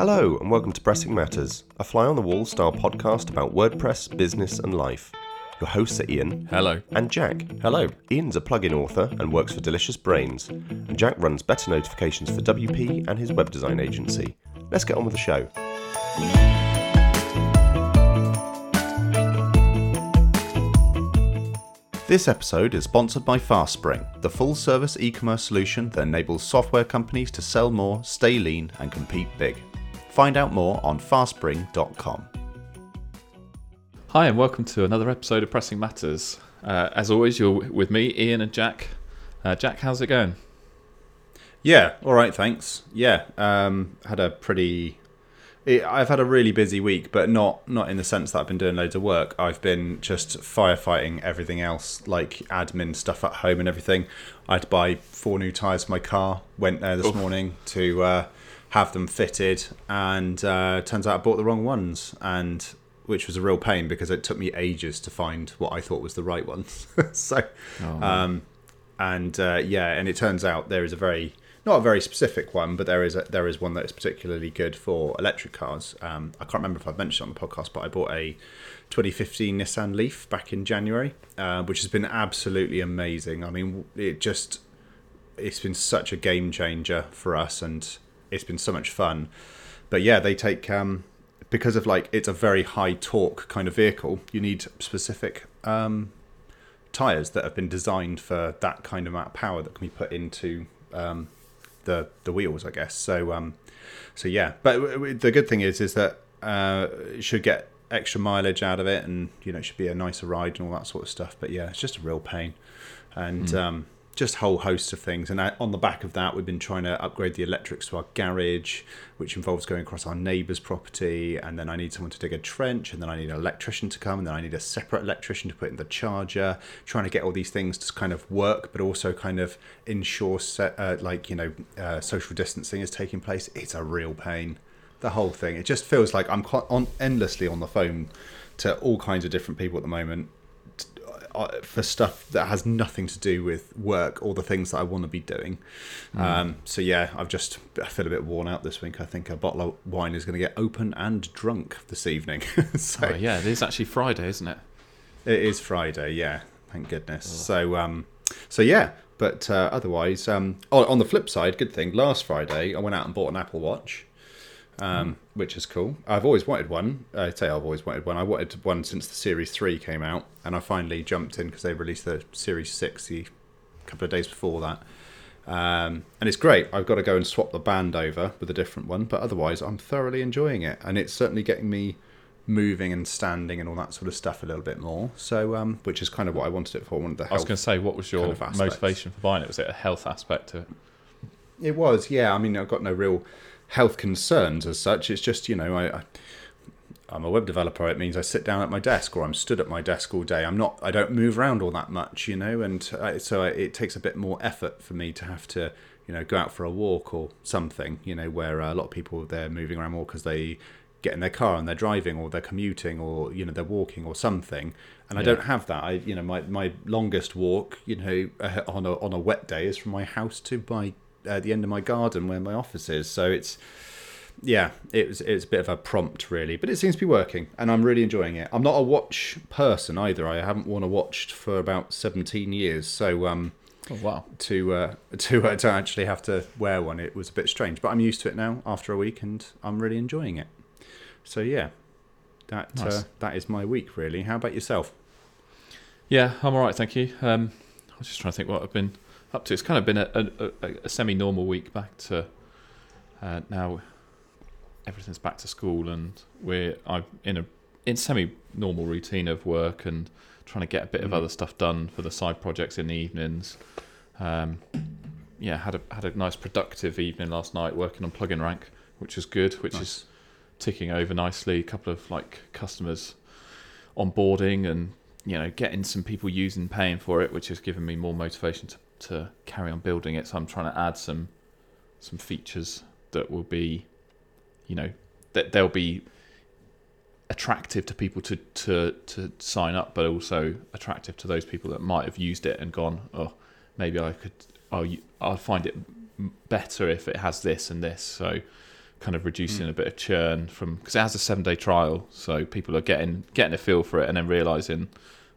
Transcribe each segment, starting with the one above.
Hello, and welcome to Pressing Matters, a fly on the wall style podcast about WordPress, business, and life. Your hosts are Ian. Hello. And Jack. Hello. Ian's a plugin author and works for Delicious Brains, and Jack runs better notifications for WP and his web design agency. Let's get on with the show. This episode is sponsored by FastSpring, the full service e commerce solution that enables software companies to sell more, stay lean, and compete big. Find out more on fastspring.com. Hi, and welcome to another episode of Pressing Matters. Uh, as always, you're with me, Ian and Jack. Uh, Jack, how's it going? Yeah, all right, thanks. Yeah, um, had a pretty. It, I've had a really busy week, but not not in the sense that I've been doing loads of work. I've been just firefighting everything else, like admin stuff at home and everything. I had to buy four new tires for my car. Went there this Oof. morning to uh, have them fitted, and uh, turns out I bought the wrong ones, and which was a real pain because it took me ages to find what I thought was the right ones. so, um, and uh, yeah, and it turns out there is a very not a very specific one, but there is a, there is one that is particularly good for electric cars. Um, I can't remember if I've mentioned it on the podcast, but I bought a 2015 Nissan Leaf back in January, uh, which has been absolutely amazing. I mean, it just it's been such a game changer for us, and it's been so much fun. But yeah, they take um, because of like it's a very high torque kind of vehicle. You need specific um, tires that have been designed for that kind of amount of power that can be put into um, the the wheels, I guess. So um, so yeah, but w- w- the good thing is is that uh, it should get extra mileage out of it, and you know it should be a nicer ride and all that sort of stuff. But yeah, it's just a real pain, and um, just whole host of things. And on the back of that, we've been trying to upgrade the electrics to our garage, which involves going across our neighbour's property, and then I need someone to dig a trench, and then I need an electrician to come, and then I need a separate electrician to put in the charger. Trying to get all these things to kind of work, but also kind of ensure set, uh, like you know uh, social distancing is taking place. It's a real pain. The whole thing. It just feels like I'm quite on endlessly on the phone to all kinds of different people at the moment uh, for stuff that has nothing to do with work or the things that I want to be doing. Um, so yeah, I've just I feel a bit worn out this week. I think a bottle of wine is going to get open and drunk this evening. so Oh, yeah, it is actually Friday, isn't it? it is Friday. Yeah, thank goodness. So um, so yeah. But uh, otherwise, um, on the flip side, good thing. Last Friday, I went out and bought an Apple Watch, um, which is cool. I've always wanted one. I say I've always wanted one. I wanted one since the Series Three came out, and I finally jumped in because they released the Series Six a couple of days before that. Um, and it's great. I've got to go and swap the band over with a different one, but otherwise, I'm thoroughly enjoying it, and it's certainly getting me moving and standing and all that sort of stuff a little bit more. So, um, which is kind of what I wanted it for. I I was going to say, what was your kind of motivation for buying it? Was it a health aspect to it? It was, yeah. I mean, I've got no real health concerns as such. It's just, you know, I, I I'm a web developer. It means I sit down at my desk or I'm stood at my desk all day. I'm not. I don't move around all that much, you know, and I, so I, it takes a bit more effort for me to have to, you know, go out for a walk or something, you know, where uh, a lot of people they're moving around more because they get in their car and they're driving or they're commuting or you know they're walking or something and I don't have that I you know my, my longest walk you know uh, on a on a wet day is from my house to my uh, the end of my garden where my office is. So it's yeah it was it's a bit of a prompt really but it seems to be working and I'm really enjoying it. I'm not a watch person either. I haven't worn a watch for about 17 years so um Oh, wow. to uh, to uh, to actually have to wear one it was a bit strange but I'm used to it now after a week and I'm really enjoying it. So yeah that uh, that is my week really. How about yourself? Yeah, I'm all right, thank you. Um, I was just trying to think what I've been up to. It's kind of been a, a, a, semi-normal week back to uh, now. Everything's back to school, and we're I'm in a in semi-normal routine of work and trying to get a bit of Mm. other stuff done for the side projects in the evenings. Um, yeah, had a had a nice productive evening last night working on PluginRank, which was good. Which Nice. is ticking over nicely. A couple of like customers onboarding and you know getting some people using paying for it which has given me more motivation to, to carry on building it. So i'm trying to add some some features that will be you know that they'll be attractive to people to to to sign up but also attractive to those people that might have used it and gone oh maybe i could i'll, I'll find it better if it has this and this. So kind of reducing hmm. a bit of churn from because it has a seven day trial, so people are getting getting a feel for it and then realizing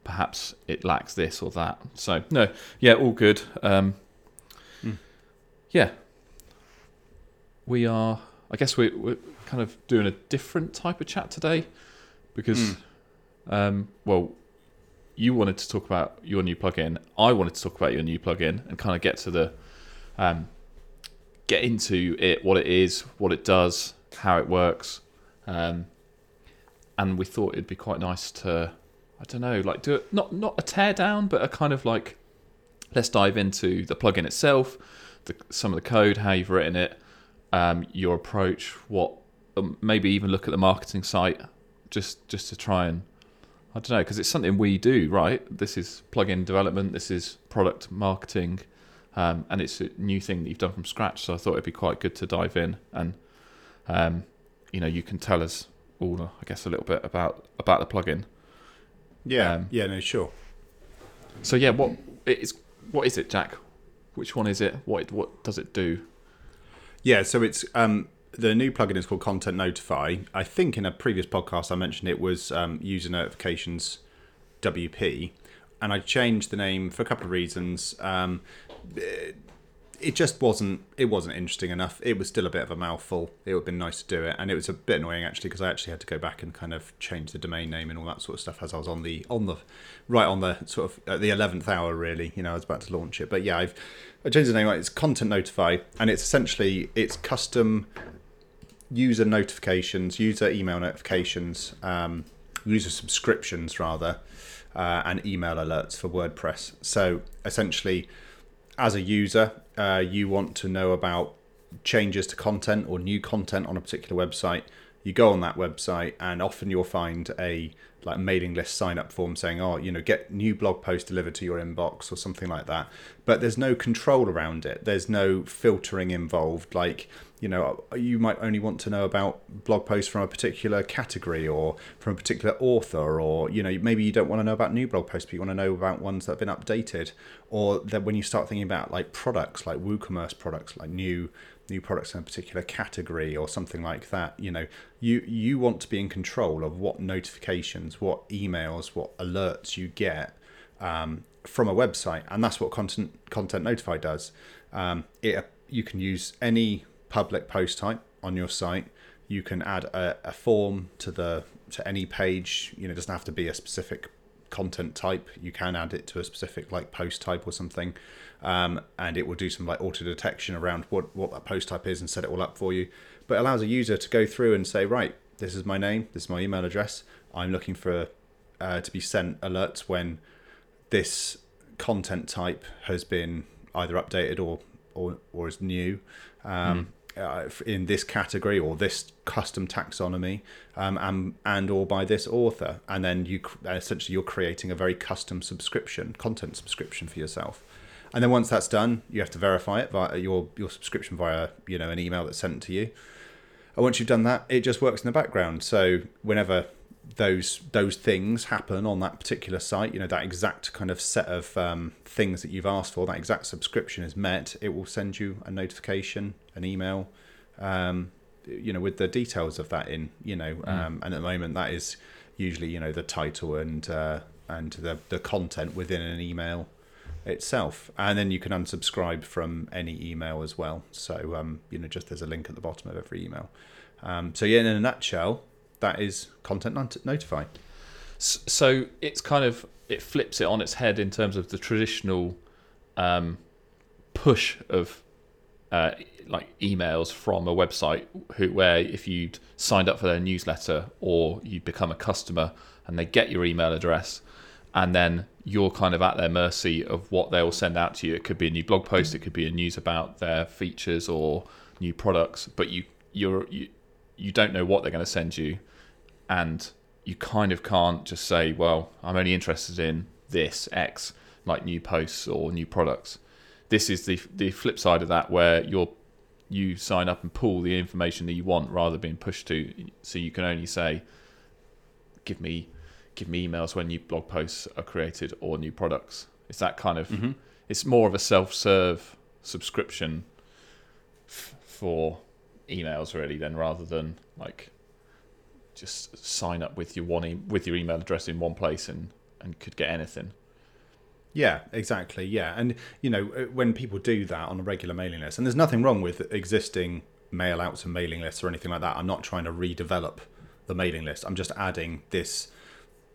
perhaps it lacks this or that. So no, yeah, all good. Um, Mm. Yeah, we are. I guess we, we're kind of doing a different type of chat today because, Mm. um, well, you wanted to talk about your new plugin. I wanted to talk about your new plugin and kind of get to the, um, get into it, what it is, what it does, how it works, um, and we thought it'd be quite nice to, I don't know, like do it not not a teardown, but a kind of like, let's dive into the plugin itself, the, some of the code, how you've written it, um, your approach, what um, maybe even look at the marketing site, just just to try and I don't know because it's something we do, right? This is plugin development, this is product marketing, um, and it's a new thing that you've done from scratch. So I thought it'd be quite good to dive in and, um, you know, you can tell us all, I guess, a little bit about about the plugin. Yeah, Um, yeah, no, sure. So yeah, what it is what is it, Jack? Which one is it? What what does it do? Yeah, so it's um, the new plugin is called Content Notify. I think in a previous podcast I mentioned it was um, user notifications WP, and I changed the name for a couple of reasons. Um, it, just wasn't it wasn't interesting enough. It was still a bit of a mouthful. It would have been nice to do it, and it was a bit annoying actually because I actually had to go back and kind of change the domain name and all that sort of stuff as I was on the on the right on the sort of the eleventh hour really. You know, I was about to launch it, but yeah, I've I changed the name. It's Content Notify, and it's essentially it's custom user notifications, user email notifications, um, user subscriptions rather, uh, and email alerts for WordPress. So essentially, as a user, uh, you want to know about changes to content or new content on a particular website. You go on that website, and often you'll find a like mailing list sign up form saying, "Oh, you know, get new blog post delivered to your inbox" or something like that. But there's no control around it. There's no filtering involved. Like you know, you might only want to know about blog posts from a particular category or from a particular author, or you know, maybe you don't want to know about new blog posts, but you want to know about ones that have been updated. Or that when you start thinking about like products, like WooCommerce products, like new new products in a particular category or something like that, you know, you you want to be in control of what notifications, what emails, what alerts you get um, from a website, and that's what content content notify does. Um, it you can use any public post type on your site. You can add a, a form to the to any page. You know, it doesn't have to be a specific content type. You can add it to a specific like post type or something, um, and it will do some like auto detection around what what that post type is and set it all up for you. But allows a user to go through and say, right, this is my name, this is my email address. I'm looking for uh, to be sent alerts when this content type has been either updated or or, or is new um, uh, in this category or this custom taxonomy um, and and or by this author. And then you essentially you're creating a very custom subscription content subscription for yourself. And then once that's done you have to verify it via your your subscription via you know an email that's sent to you. And once you've done that, it just works in the background. So whenever those those things happen on that particular site, you know that exact kind of set of um, things that you've asked for, that exact subscription is met, it will send you a notification, an email, um, you know, with the details of that in. You know, um, and at the moment that is usually you know the title and uh, and the the content within an email itself. And then you can unsubscribe from any email as well. So um, you know just there's a link at the bottom of every email. Um, so yeah in a nutshell that is content not- notify So it's kind of it flips it on its head in terms of the traditional um, push of uh, like emails from a website who, where if you'd signed up for their newsletter or you become a customer and they get your email address and then you're kind of at their mercy of what they'll send out to you. It could be a new blog post, it could be a news about their features or new products, but you you're you, you don't know what they're going to send you and you kind of can't just say, well, I'm only interested in this X, like new posts or new products. This is the the flip side of that, where you're you sign up and pull the information that you want rather than being pushed to. So you can only say, give me give me emails when new blog posts are created or new products. It's that kind of. Mm-hmm. It's more of a self-serve subscription f- for emails really then rather than like just sign up with your one e- with your email address in one place and and could get anything. Yeah, exactly. Yeah, and you know uh, when people do that on a regular mailing list, and there's nothing wrong with existing mail outs and mailing lists or anything like that. I'm not trying to redevelop the mailing list. I'm just adding this,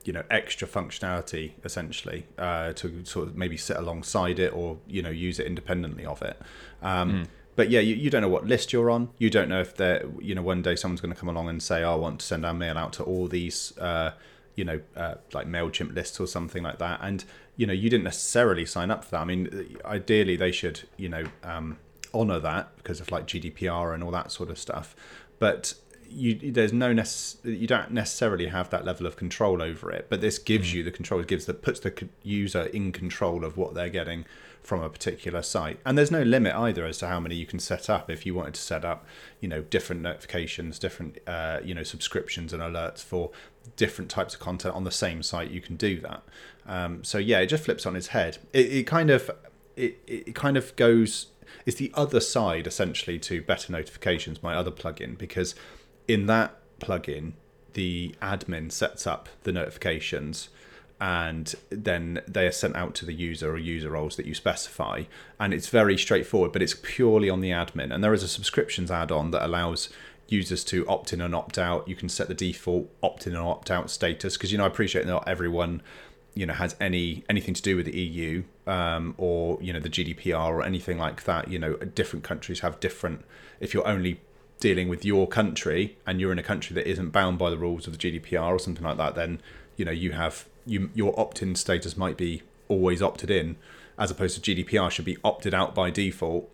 you know, extra functionality essentially uh, to sort of maybe sit alongside it or you know use it independently of it. Um, mm. But yeah, you, you don't know what list you're on. You don't know if they're you know one day someone's going to come along and say, oh, "I want to send our mail out to all these." Uh, you know, uh, like Mailchimp lists or something like that, and you know, you didn't necessarily sign up for that. I mean, ideally, they should, you know, um, honor that because of like GDPR and all that sort of stuff. But you there's no nece- you don't necessarily have that level of control over it but this gives mm. you the control it gives that puts the user in control of what they're getting from a particular site. And there's no limit either as to how many you can set up. If you wanted to set up you know different notifications different uh, you know subscriptions and alerts for different types of content on the same site you can do that. Um, so yeah it just flips on its head. It, it kind of it, it kind of goes it's the other side essentially to better notifications my other plugin because in that plugin, the admin sets up the notifications and then they are sent out to the user or user roles that you specify. And it's very straightforward, but it's purely on the admin. And there is a subscriptions add on that allows users to opt in and opt out. You can set the default opt in and opt out status because, you know, I appreciate not everyone you know has any anything to do with the EU um, or you know the GDPR or anything like that. You know, different countries have different. If you're only dealing with your country and you're in a country that isn't bound by the rules of the GDPR or something like that, then you know you have you your opt-in status might be always opted in, as opposed to GDPR should be opted out by default,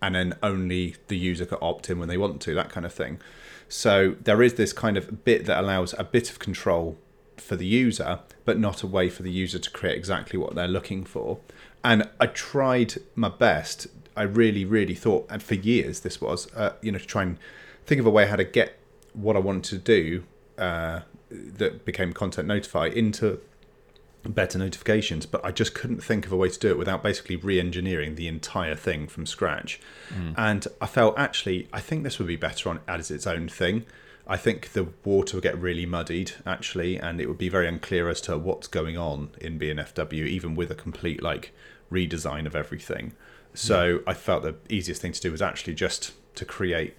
and then only the user can opt in when they want to, that kind of thing. So there is this kind of bit that allows a bit of control for the user, but not a way for the user to create exactly what they're looking for. And I tried my best I really, really thought, and for years this was, uh, you know, to try and think of a way how to get what I wanted to do uh, that became Content Notify into better notifications, but I just couldn't think of a way to do it without basically re-engineering the entire thing from scratch. Mm. And I felt actually, I think this would be better on as its own thing. I think the water would get really muddied actually, and it would be very unclear as to what's going on in BNFW, even with a complete like redesign of everything. So I felt the easiest thing to do was actually just to create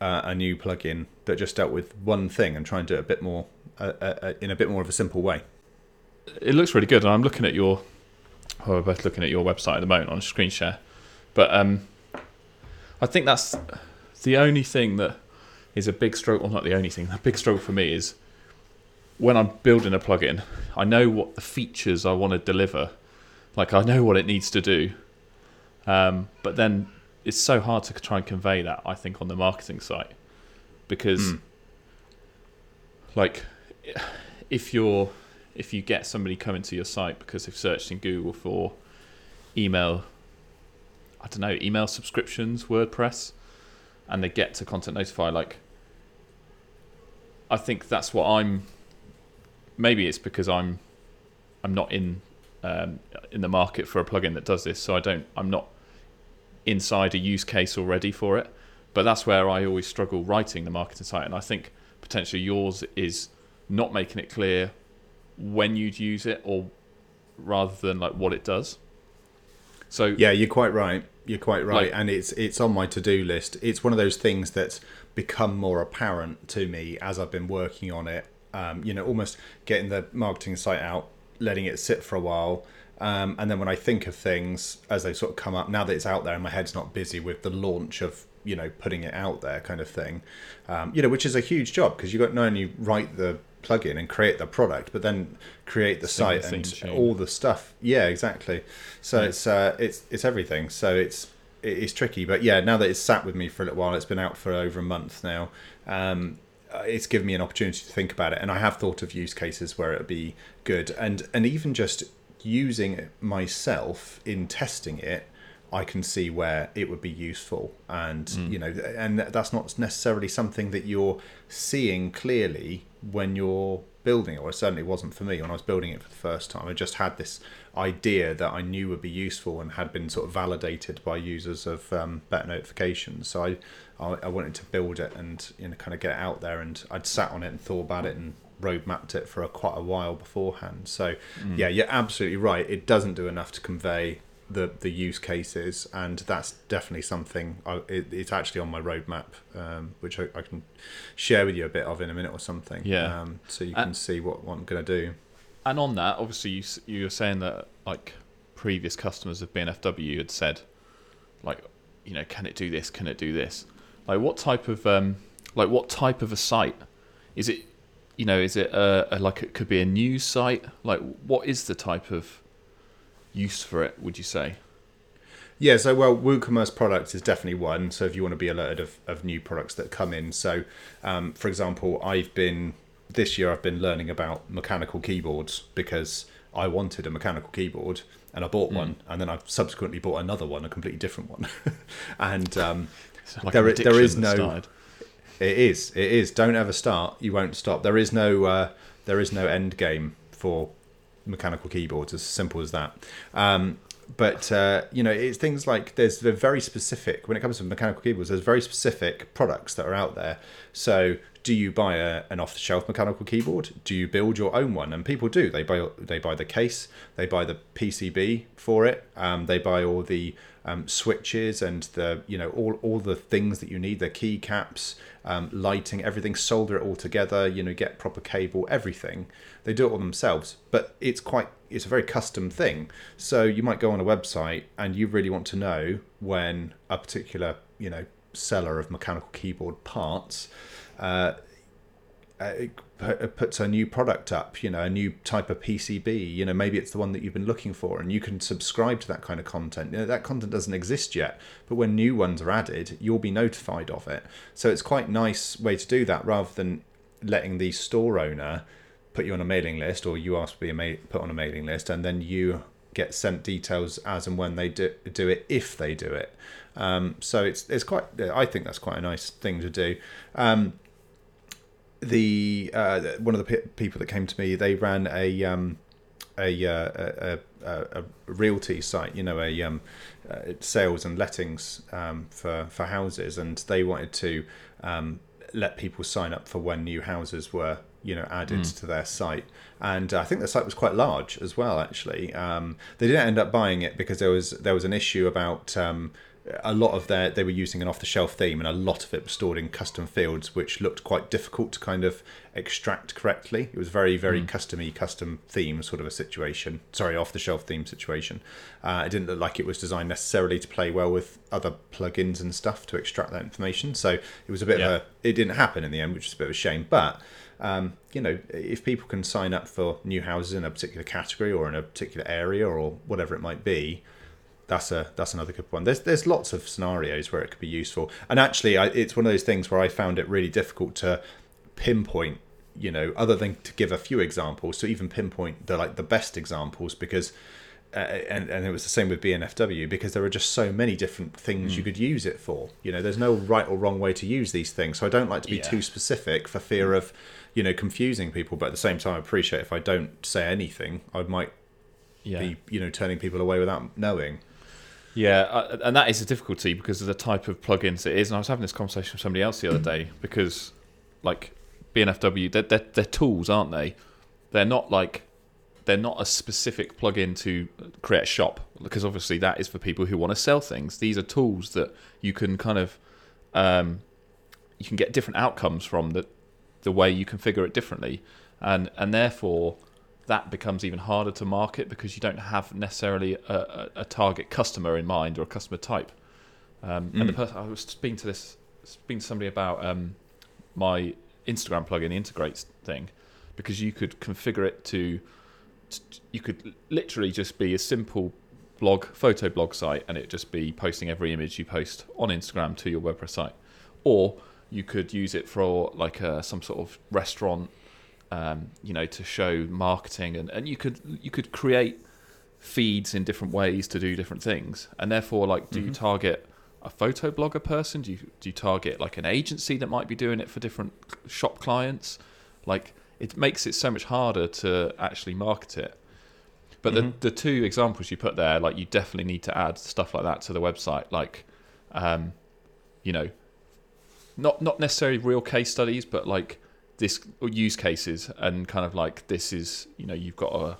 uh, a new plugin that just dealt with one thing and try and do it a bit more uh, uh, uh, in a bit more of a simple way. It looks really good, and I'm looking at your. Oh, we're both looking at your website at the moment on screen share, but um, I think that's the only thing that is a big struggle. Well, not the only thing. The big struggle for me is when I'm building a plugin. I know what the features I want to deliver. Like I know what it needs to do, um, but then it's so hard to try and convey that, I think, on the marketing site. Because, mm. like, if you're if you get somebody coming to your site because they've searched in Google for email, I don't know, email subscriptions, WordPress, and they get to Content Notify, like, I think that's what I'm. Maybe it's because I'm, I'm not in, um, in the market for a plugin that does this, so I don't. I'm not inside a use case already for it. But that's where I always struggle writing the marketing site. And I think potentially yours is not making it clear when you'd use it or rather than like what it does. So Yeah, you're quite right. You're quite right. Like, and it's it's on my to-do list. It's one of those things that's become more apparent to me as I've been working on it. Um, you know, almost getting the marketing site out, letting it sit for a while, um, and then when I think of things as they sort of come up, now that it's out there and my head's not busy with the launch of you know putting it out there kind of thing, um, you know, which is a huge job because you've got not only write the plugin and create the product, but then create the site and all the stuff. Yeah, exactly. So yeah. it's uh, it's it's everything. So it's it's tricky, but yeah, now that it's sat with me for a little while, it's been out for over a month now. Um, it's given me an opportunity to think about it, and I have thought of use cases where it would be good, and and even just using it myself in testing it, I can see where it would be useful, and mm. you know, and that's not necessarily something that you're seeing clearly when you're building it, or it certainly wasn't for me when I was building it for the first time. I just had this idea that I knew would be useful and had been sort of validated by users of um, better notifications. So I, I, I wanted to build it and you know kind of get it out there, and I'd sat on it and thought about it and road mapped it for a, quite a while beforehand. So Mm. yeah, you're absolutely right. It doesn't do enough to convey the the use cases, and that's definitely something. I, it, it's actually on my roadmap, um, which I, I can share with you a bit of in a minute or something. Yeah. Um, so you Uh, can see what, what I'm going to do. And on that, obviously, you you were saying that like previous customers of BNFW had said, like, you know, can it do this? Can it do this? Like, what type of um, like what type of a site is it? You know, is it a, a like it could be a news site? Like, what is the type of use for it? Would you say? Yeah, so well, WooCommerce products is definitely one. So if you want to be alerted of, of new products that come in, so um, for example, I've been this year I've been learning about mechanical keyboards because I wanted a mechanical keyboard and I bought one, and then I've subsequently bought another one, a completely different one, and um, like There there is no- started. it is. It is. Don't ever start. You won't stop. There is no. Uh, there is no end game for mechanical keyboards. As simple as that. Um, but uh, you know, it's things like there's they're very specific when it comes to mechanical keyboards. There's very specific products that are out there. So, do you buy a, an off-the-shelf mechanical keyboard? Do you build your own one? And people do. They buy they buy the case. They buy the PCB for it. Um, they buy all the um, switches and the you know all all the things that you need. The keycaps, um, lighting, everything. Solder it all together. You know, get proper cable, everything. They do it all themselves. But it's quite it's a very custom thing. So you might go on a website and you really want to know when a particular you know seller of mechanical keyboard parts. Uh, uh, puts a new product up, you know, a new type of PCB, you know, maybe it's the one that you've been looking for, and you can subscribe to that kind of content. You know, that content doesn't exist yet, but when new ones are added, you'll be notified of it. So it's quite a nice way to do that rather than letting the store owner put you on a mailing list or you ask to be ma- put on a mailing list, and then you get sent details as and when they do, do it if they do it. Um, so it's it's quite. I think that's quite a nice thing to do. Um, the uh, one of the pe- people that came to me, they ran a um, a, uh, a, a, a realty site, you know, a um, uh, sales and lettings um, for for houses, and they wanted to um, let people sign up for when new houses were you know added to their site. And I think the site was quite large as well actually. Um, they didn't end up buying it because there was there was an issue about um, a lot of their they were using an off the shelf theme and a lot of it was stored in custom fields which looked quite difficult to kind of extract correctly. It was very very customy custom theme sort of a situation. Sorry off the shelf theme situation. Uh, it didn't look like it was designed necessarily to play well with other plugins and stuff to extract that information. So it was a bit Yeah. of a it didn't happen in the end which is a bit of a shame. But um, you know, if people can sign up for new houses in a particular category or in a particular area or whatever it might be, that's a that's another good one. There's there's lots of scenarios where it could be useful, and actually, I, it's one of those things where I found it really difficult to pinpoint. You know, other than to give a few examples, to even pinpoint the like the best examples because. Uh, and, and it was the same with BNFW because there are just so many different things you could use it for. You know, there's no right or wrong way to use these things. So I don't like to be Yeah. too specific for fear of, you know, confusing people. But at the same time, I appreciate if I don't say anything, I might Yeah. be, you know, turning people away without knowing. Yeah, uh, and that is a difficulty because of the type of plugins it is. And I was having this conversation with somebody else the other day because, like, BNFW, they're, they're, they're tools, aren't they? They're not like they're not a specific plugin to create a shop because obviously that is for people who want to sell things. These are tools that you can kind of um, you can get different outcomes from the the way you configure it differently, and and therefore that becomes even harder to market because you don't have necessarily a, a, target customer in mind or a customer type. Um, And the person I was speaking to this, speaking to somebody about um, my Instagram plugin, the Intagrates thing, because you could configure it to, t- you could literally just be a simple blog, photo blog site, and it just be posting every image you post on Instagram to your WordPress site, or you could use it for like a, some sort of restaurant um, you know, to show marketing, and, and you could you could create feeds in different ways to do different things, and therefore, like, do you target a photo blogger person? Do you do you target like an agency that might be doing it for different shop clients? Like, it makes it so much harder to actually market it. But the the two examples you put there, like you definitely need to add stuff like that to the website, like, um, you know, not not necessarily real case studies, but like this use cases and kind of like this is you know you've got a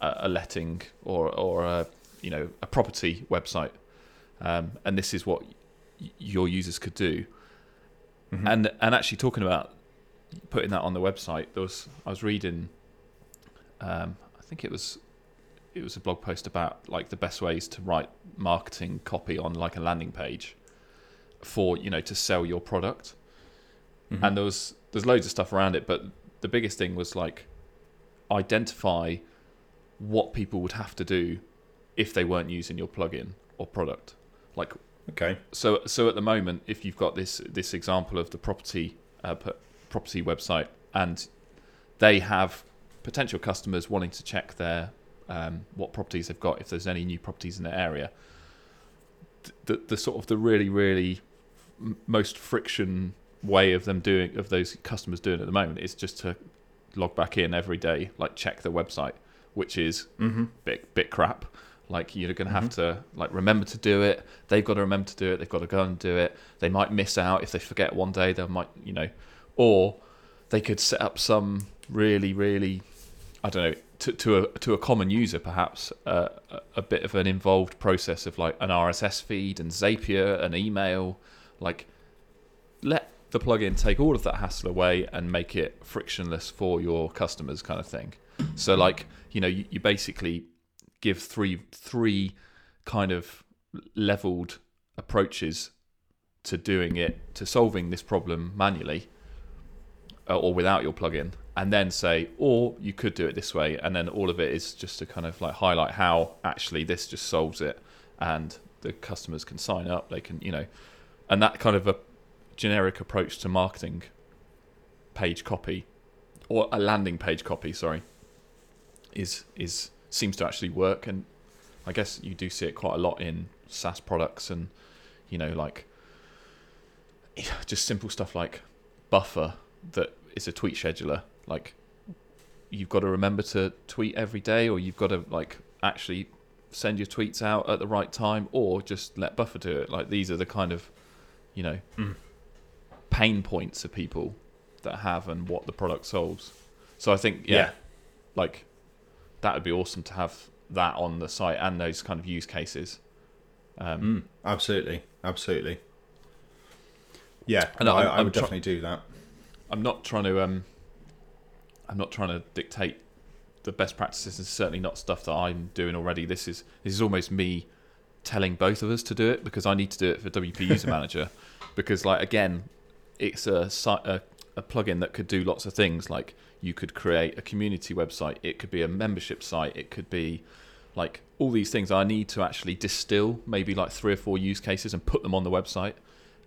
a, letting or or a you know a property website, um, and this is what y- your users could do. And and actually talking about putting that on the website, there was I was reading, um, I think it was it was a blog post about like the best ways to write marketing copy on like a landing page for you know to sell your product. And there was there's loads of stuff around it but the biggest thing was like identify what people would have to do if they weren't using your plugin or product like Okay. so so at the moment if you've got this this example of the property uh, property website and they have potential customers wanting to check their um, what properties they've got if there's any new properties in their area th- the, the sort of the really really most friction way of them doing of those customers doing it at the moment is just to log back in every day like check the website which is bit bit crap. Like you're going to have to like remember to do it. They've got to remember to do it. They've got to go and do it. They might miss out if they forget one day. They might you know. Or they could set up some really really i don't know to, to a to a common user perhaps uh, a, a bit of an involved process of like an rss feed and zapier and email. Like let the plugin take all of that hassle away and make it frictionless for your customers kind of thing. So like you know you, you basically give three three kind of leveled approaches to doing it to solving this problem manually uh, or without your plugin and then say or you could do it this way and then all of it is just to kind of like highlight how actually this just solves it and the customers can sign up they can you know and that kind of a generic approach to marketing. Page copy or a landing page copy sorry is is seems to actually work and i guess you do see it quite a lot in saas products and you know like just simple stuff like buffer that is a tweet scheduler. Like you've got to remember to tweet every day or you've got to like actually send your tweets out at the right time or just let buffer do it. Like these are the kind of you know hmm. Pain points of people that have and what the product solves so i think yeah, Yeah. like that would be awesome to have that on the site and those kind of use cases um, Mm, absolutely. Absolutely. Yeah. And no, I, I would definitely do that. I'm not trying to um I'm not trying to dictate the best practices and certainly not stuff that I'm doing already. This is this is almost me telling both of us to do it because I need to do it for WP User Manager because like again it's a, a a plugin that could do lots of things like you could create a community website, it could be a membership site, it could be like all these things I need to actually distill maybe like three or four use cases and put them on the website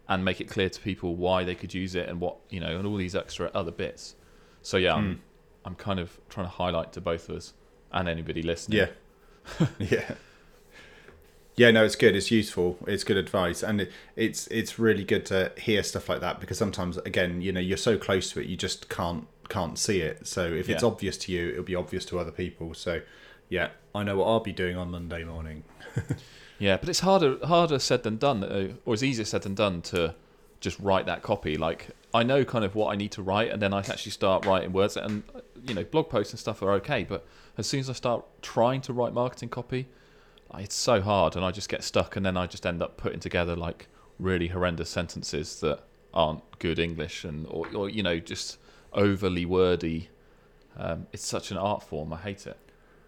and make it clear to people why they could use it and what you know and all these extra other bits. So yeah, I'm, hmm. I'm kind of trying to highlight to both of us and anybody listening. Yeah. yeah. Yeah, no, it's good. It's useful. It's good advice, and it, it's it's really good to hear stuff like that because sometimes, again, you know, you're so close to it, you just can't can't see it. So if it's obvious to you, it'll be obvious to other people. So, yeah, I know what I'll be doing on Monday morning. Yeah, but it's harder harder said than done, or it's easier said than done to just write that copy. Like I know kind of what I need to write, and then I actually start writing words. And you know, blog posts and stuff are okay, but as soon as I start trying to write marketing copy, it's so hard, and I just get stuck, and then I just end up putting together like really horrendous sentences that aren't good English, and or, or you know, just overly wordy. Um, it's such an art form. I hate it.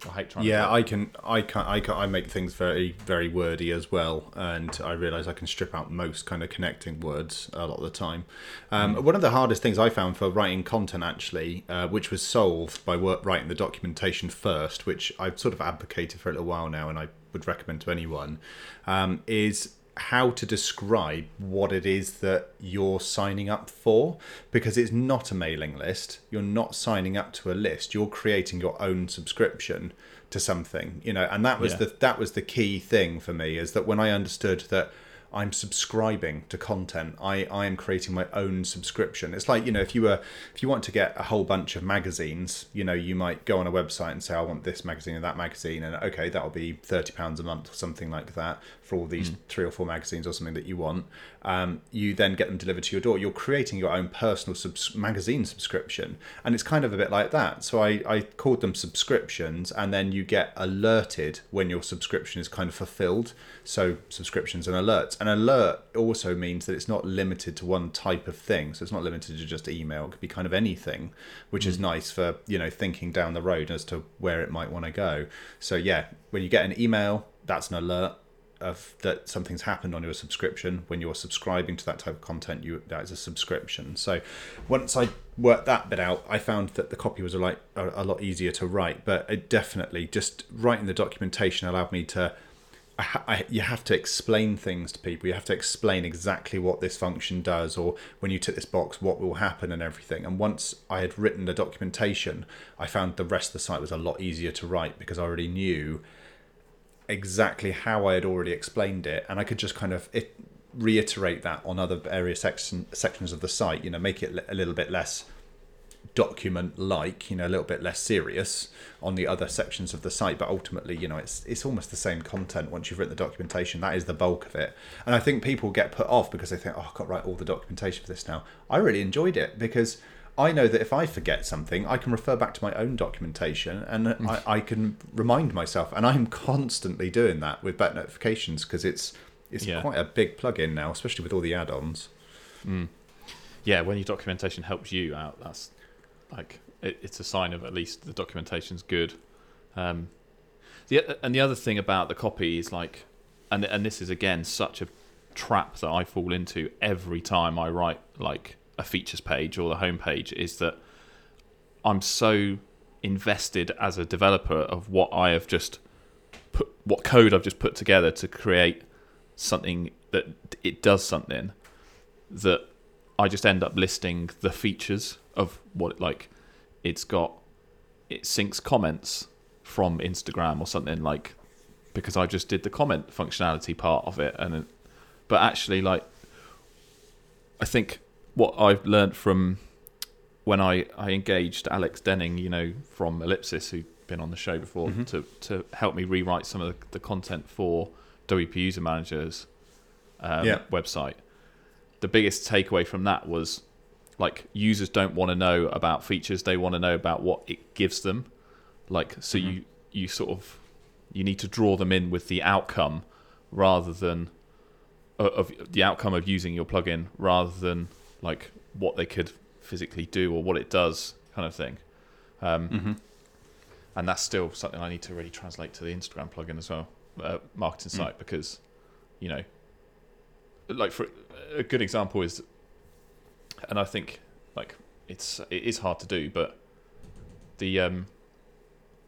I hate trying. Yeah, to I can, I can, I can, I make things very, very wordy as well, and I realise I can strip out most kind of connecting words a lot of the time. Um, One of the hardest things I found for writing content, actually, uh, which was solved by work, writing the documentation first, which I've sort of advocated for a little while now, and I would recommend to anyone, um, is how to describe what it is that you're signing up for because it's not a mailing list you're not signing up to a list you're creating your own subscription to something you know and that was Yeah. the that was the key thing for me is that when i understood that I'm subscribing to content. I, I am creating my own subscription. It's like, you know, if you were if you want to get a whole bunch of magazines, you know, you might go on a website and say, I want this magazine and that magazine and okay, that'll be thirty pounds a month or something like that for all these mm. three or four magazines or something that you want. Um, you then get them delivered to your door. You're creating your own personal subs- magazine subscription. And it's kind of a bit like that. So I, I called them subscriptions and then you get alerted when your subscription is kind of fulfilled. So subscriptions and alerts. An alert also means that it's not limited to one type of thing. So it's not limited to just email. It could be kind of anything, which mm. is nice for, you know, thinking down the road as to where it might want to go. So yeah, when you get an email, that's an alert of that something's happened on your subscription when you're subscribing to that type of content you that is a subscription so once i worked that bit out i found that the copy was a, like, a, lot easier to write but it definitely just writing the documentation allowed me to I, I, you have to explain things to people. You have to explain exactly what this function does, or when you tick this box, what will happen, and everything. And once I had written the documentation, I found the rest of the site was a lot easier to write because I already knew exactly how I had already explained it, and I could just kind of it, reiterate that on other area section, sections of the site. You know, make it a little bit less document like you know a little bit less serious on the other sections of the site but ultimately you know it's it's almost the same content once you've written the documentation that is the bulk of it and i think people get put off because they think oh i've got to write all the documentation for this now i really enjoyed it because I know that if I forget something, I can refer back to my own documentation and I, I can remind myself. And I'm constantly doing that with Better Notifications because it's it's yeah. quite a big plugin now, especially with all the add-ons. Mm. Yeah, when your documentation helps you out, that's like it, it's a sign of at least the documentation's good. Um, the and the other thing about the copy is like, and and this is again such a trap that I fall into every time I write like a features page or the home page is that I'm so invested as a developer of what I have just put, what code I've just put together to create something that it does something that I just end up listing the features of what it like it's got it syncs comments from Instagram or something like because I just did the comment functionality part of it and it, but actually like I think what I've learned from when I, I engaged Alex Denning, you know, from Ellipsis, who'd been on the show before, mm-hmm. to, to help me rewrite some of the, the content for WP User Manager's um, yeah. website. The biggest takeaway from that was like users don't want to know about features; they want to know about what it gives them. Like, so mm-hmm. you you sort of you need to draw them in with the outcome rather than of the outcome of using your plugin rather than like what they could physically do or what it does, kind of thing. Um, mm-hmm. And that's still something I need to really translate to the Instagram plugin as well, uh, marketing mm. site, mm. because you know, like for a good example is, and I think like it's it is hard to do, but the um,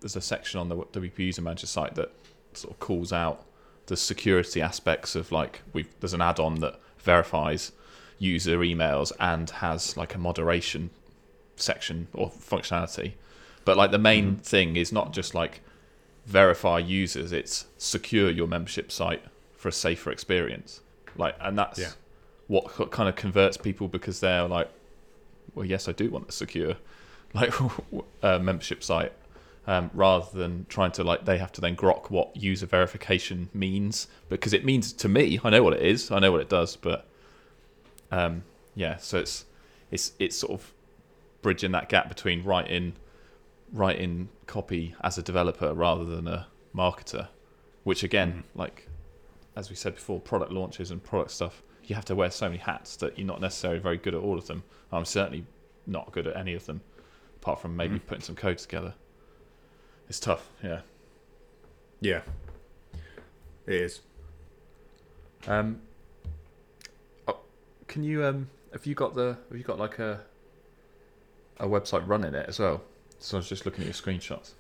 there's a section on the WP User Manager site that sort of calls out the security aspects of like we there's an add-on that verifies user emails and has like a moderation section or functionality. But like the main mm-hmm. thing is not just like verify users, it's secure your membership site for a safer experience. Like and that's yeah. what kind of converts people because they're like, well, yes, I do want a secure like uh, membership site. Um, rather than trying to like they have to then grok what user verification means because it means to me I know what it is I know what it does but um, yeah, so it's it's it's sort of bridging that gap between writing writing copy as a developer rather than a marketer, which again, mm. like as we said before, product launches and product stuff, you have to wear so many hats that you're not necessarily very good at all of them. I'm certainly not good at any of them, apart from maybe mm. putting some code together. It's tough, yeah. Yeah, it is. Um, can you um have you got the have you got like a a website running it as well? So I was just looking at your screenshots.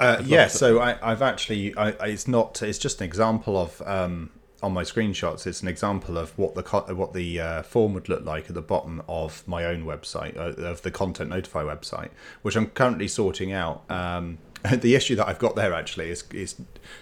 Uh, yeah, so I, have actually, I, it's not, it's just an example of um, on my screenshots. It's an example of what the what the uh, form would look like at the bottom of my own website, uh, of the Content Notify website, which I'm currently sorting out. Um, the issue that I've got there actually is is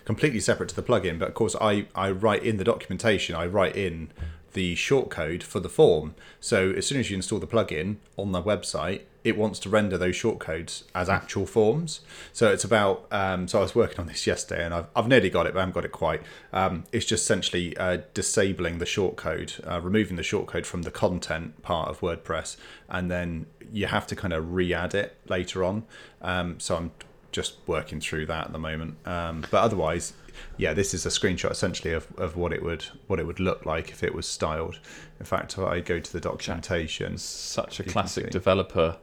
completely separate to the plugin. But of course, I I write in the documentation. I write in the shortcode for the form. So as soon as you install the plugin on the website, it wants to render those shortcodes as actual forms. So it's about. Um, so I was working on this yesterday, and I've, I've nearly got it, but I haven't got it quite. Um, it's just essentially uh, disabling the shortcode, uh, removing the shortcode from the content part of WordPress, and then you have to kind of re-add it later on. Um, so I'm just working through that at the moment. Um, but otherwise, yeah, this is a screenshot essentially of, of what it would what it would look like if it was styled. In fact, I go to the documentation. Such a classic developer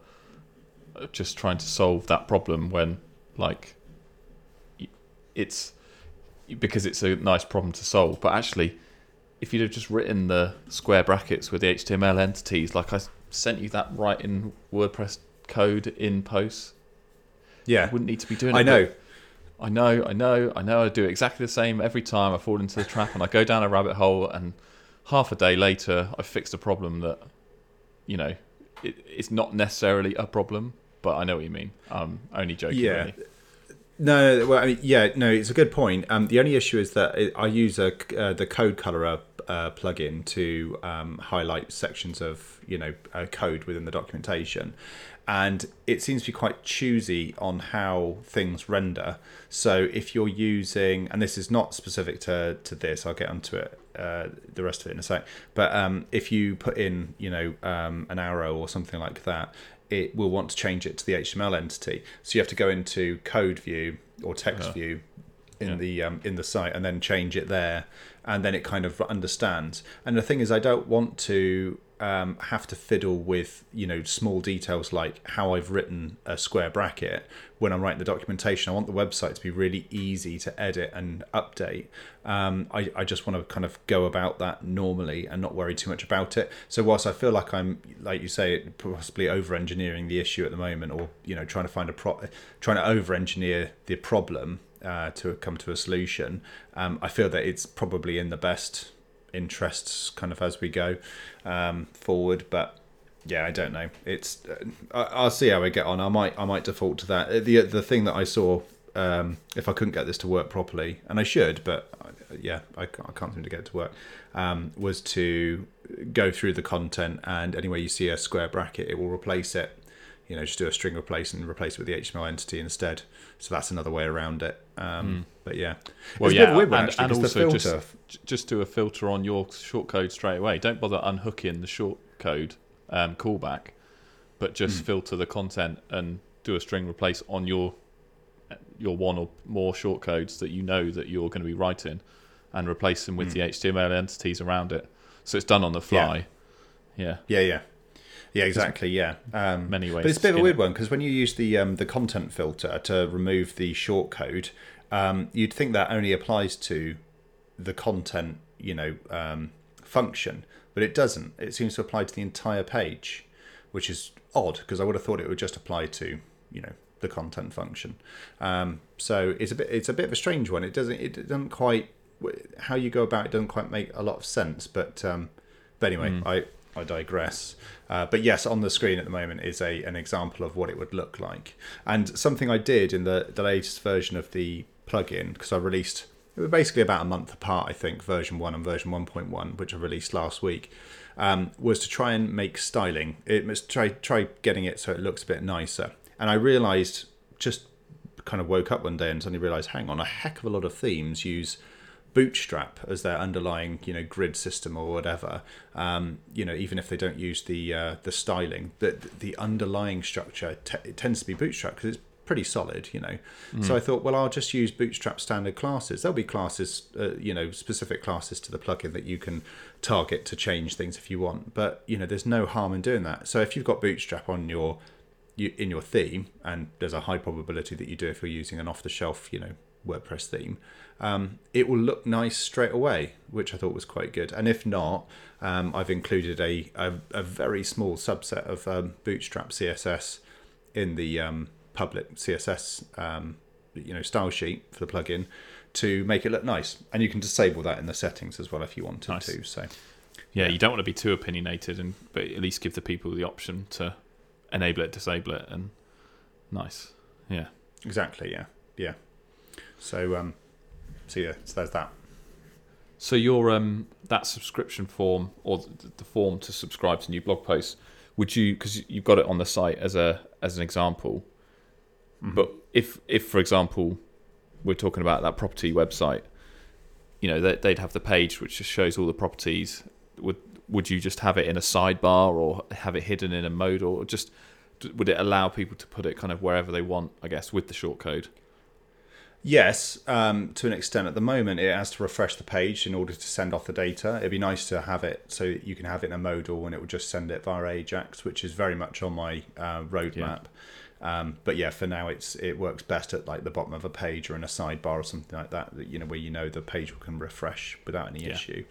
uh, just trying to solve that problem when like it's because it's a nice problem to solve, but actually if you'd have just written the square brackets with the HTML entities, like I sent you that right in WordPress code in posts. Yeah, you wouldn't need to be doing. I it, know. I know, I know, I know. I do exactly the same every time. I fall into the trap and I go down a rabbit hole, and half a day later, I fixed a problem that, you know, it, it's not necessarily a problem, but I know what you mean. I'm only joking. Yeah. Really. No, well, I mean, yeah, no, it's a good point. Um, the only issue is that I use a uh, the CodeColorer uh, plugin to um, highlight sections of you know uh, code within the documentation, and it seems to be quite choosy on how things render. So if you're using, and this is not specific to to this, I'll get onto it, uh, the rest of it in a sec. But um, if you put in, you know, um, an arrow or something like that, it will want to change it to the HTML entity. So you have to go into code view or text Yeah. view in Yeah. the um, in the site and then change it there, and then it kind of understands. And the thing is, I don't want to um, have to fiddle with you know small details like how I've written a square bracket when I'm writing the documentation. I want the website to be really easy to edit and update. Um, I, I just want to kind of go about that normally and not worry too much about it. So whilst I feel like I'm, like you say, possibly over engineering the issue at the moment, or you know trying to find a pro, trying to over engineer the problem uh, to come to a solution, um, I feel that it's probably in the best interests kind of as we go um, forward. But yeah, I don't know. It's uh, I, I'll see how I get on. I might I might default to that. Uh, The the thing that I saw um, if I couldn't get this to work properly, and I should, but uh, yeah, I can't, I can't seem to get it to work. Um, was to go through the content, and anywhere you see a square bracket, it will replace it. You know, just do a string replace and replace it with the HTML entity instead. So that's another way around it. Um, But yeah, Well, It's yeah, a weird one, and, actually, and also just just do a filter on your shortcode straight away. Don't bother unhooking the shortcode um, callback, but just Hmm. filter the content and do a string replace on your your one or more shortcodes that you know that you're going to be writing, and replace them with Hmm. the HTML entities around it. So it's done on the fly. Yeah, Yeah, yeah, yeah, exactly. Yeah, um, many ways. but it's a bit of a weird it. one because when you use the um, the content filter to remove the shortcode, um, you'd think that only applies to the content, you know, um, function, but it doesn't. It seems to apply to the entire page, which is odd because I would have thought it would just apply to, you know, the content function. Um, so it's a bit it's a bit of a strange one. It doesn't it doesn't quite how you go about it doesn't quite make a lot of sense. But um, but anyway, I I digress. Uh, but yes, on the screen at the moment is a an example of what it would look like, and something I did in the the latest version of the plugin because I released. It was basically about a month apart, I think, version one and version one point one, which I released last week, um, was to try and make styling. It was try try getting it so it looks a bit nicer. And I realised just kind of woke up one day and suddenly realised, hang on, a heck of a lot of themes use Bootstrap as their underlying, you know, grid system or whatever. Um, you know, even if they don't use the uh, the styling, the the underlying structure t- it tends to be Bootstrap because it's pretty solid, you know. So I thought, well, I'll just use Bootstrap standard classes. There'll be classes, uh, you know, specific classes to the plugin that you can target to change things if you want. But you know, there's no harm in doing that. So if you've got Bootstrap on your you, in your theme, and there's a high probability that you do if you're using an off-the-shelf, you know, WordPress theme, um, it will look nice straight away, which I thought was quite good. And if not, um, I've included a, a, a very small subset of um, Bootstrap CSS in the um, public CSS, um, you know, style sheet for the plugin to make it look nice. And you can disable that in the settings as well if you wanted Nice. to. So Yeah, you don't want to be too opinionated, and but at least give the people the option to enable it, disable it, and nice. Yeah. Exactly. Yeah. Yeah. So um, so yeah, so there's that. So your um that subscription form or the, form to subscribe to new blog posts, would you because you've got it on the site as a as an example, Mhm. but if if for example we're talking about that property website, you know they, they'd have the page which just shows all the properties. Would would you just have it in a sidebar or have it hidden in a mode or just would it allow people to put it kind of wherever they want? I guess with the short code. Yes, um, to an extent. At the moment, it has to refresh the page in order to send off the data. It'd be nice to have it so you can have it in a modal and it will just send it via Ajax, which is very much on my uh, roadmap. Um, but yeah, for now, it's it works best at like the bottom of a page or in a sidebar or something like that. that, You know, where you know the page can refresh without any Yeah. issue.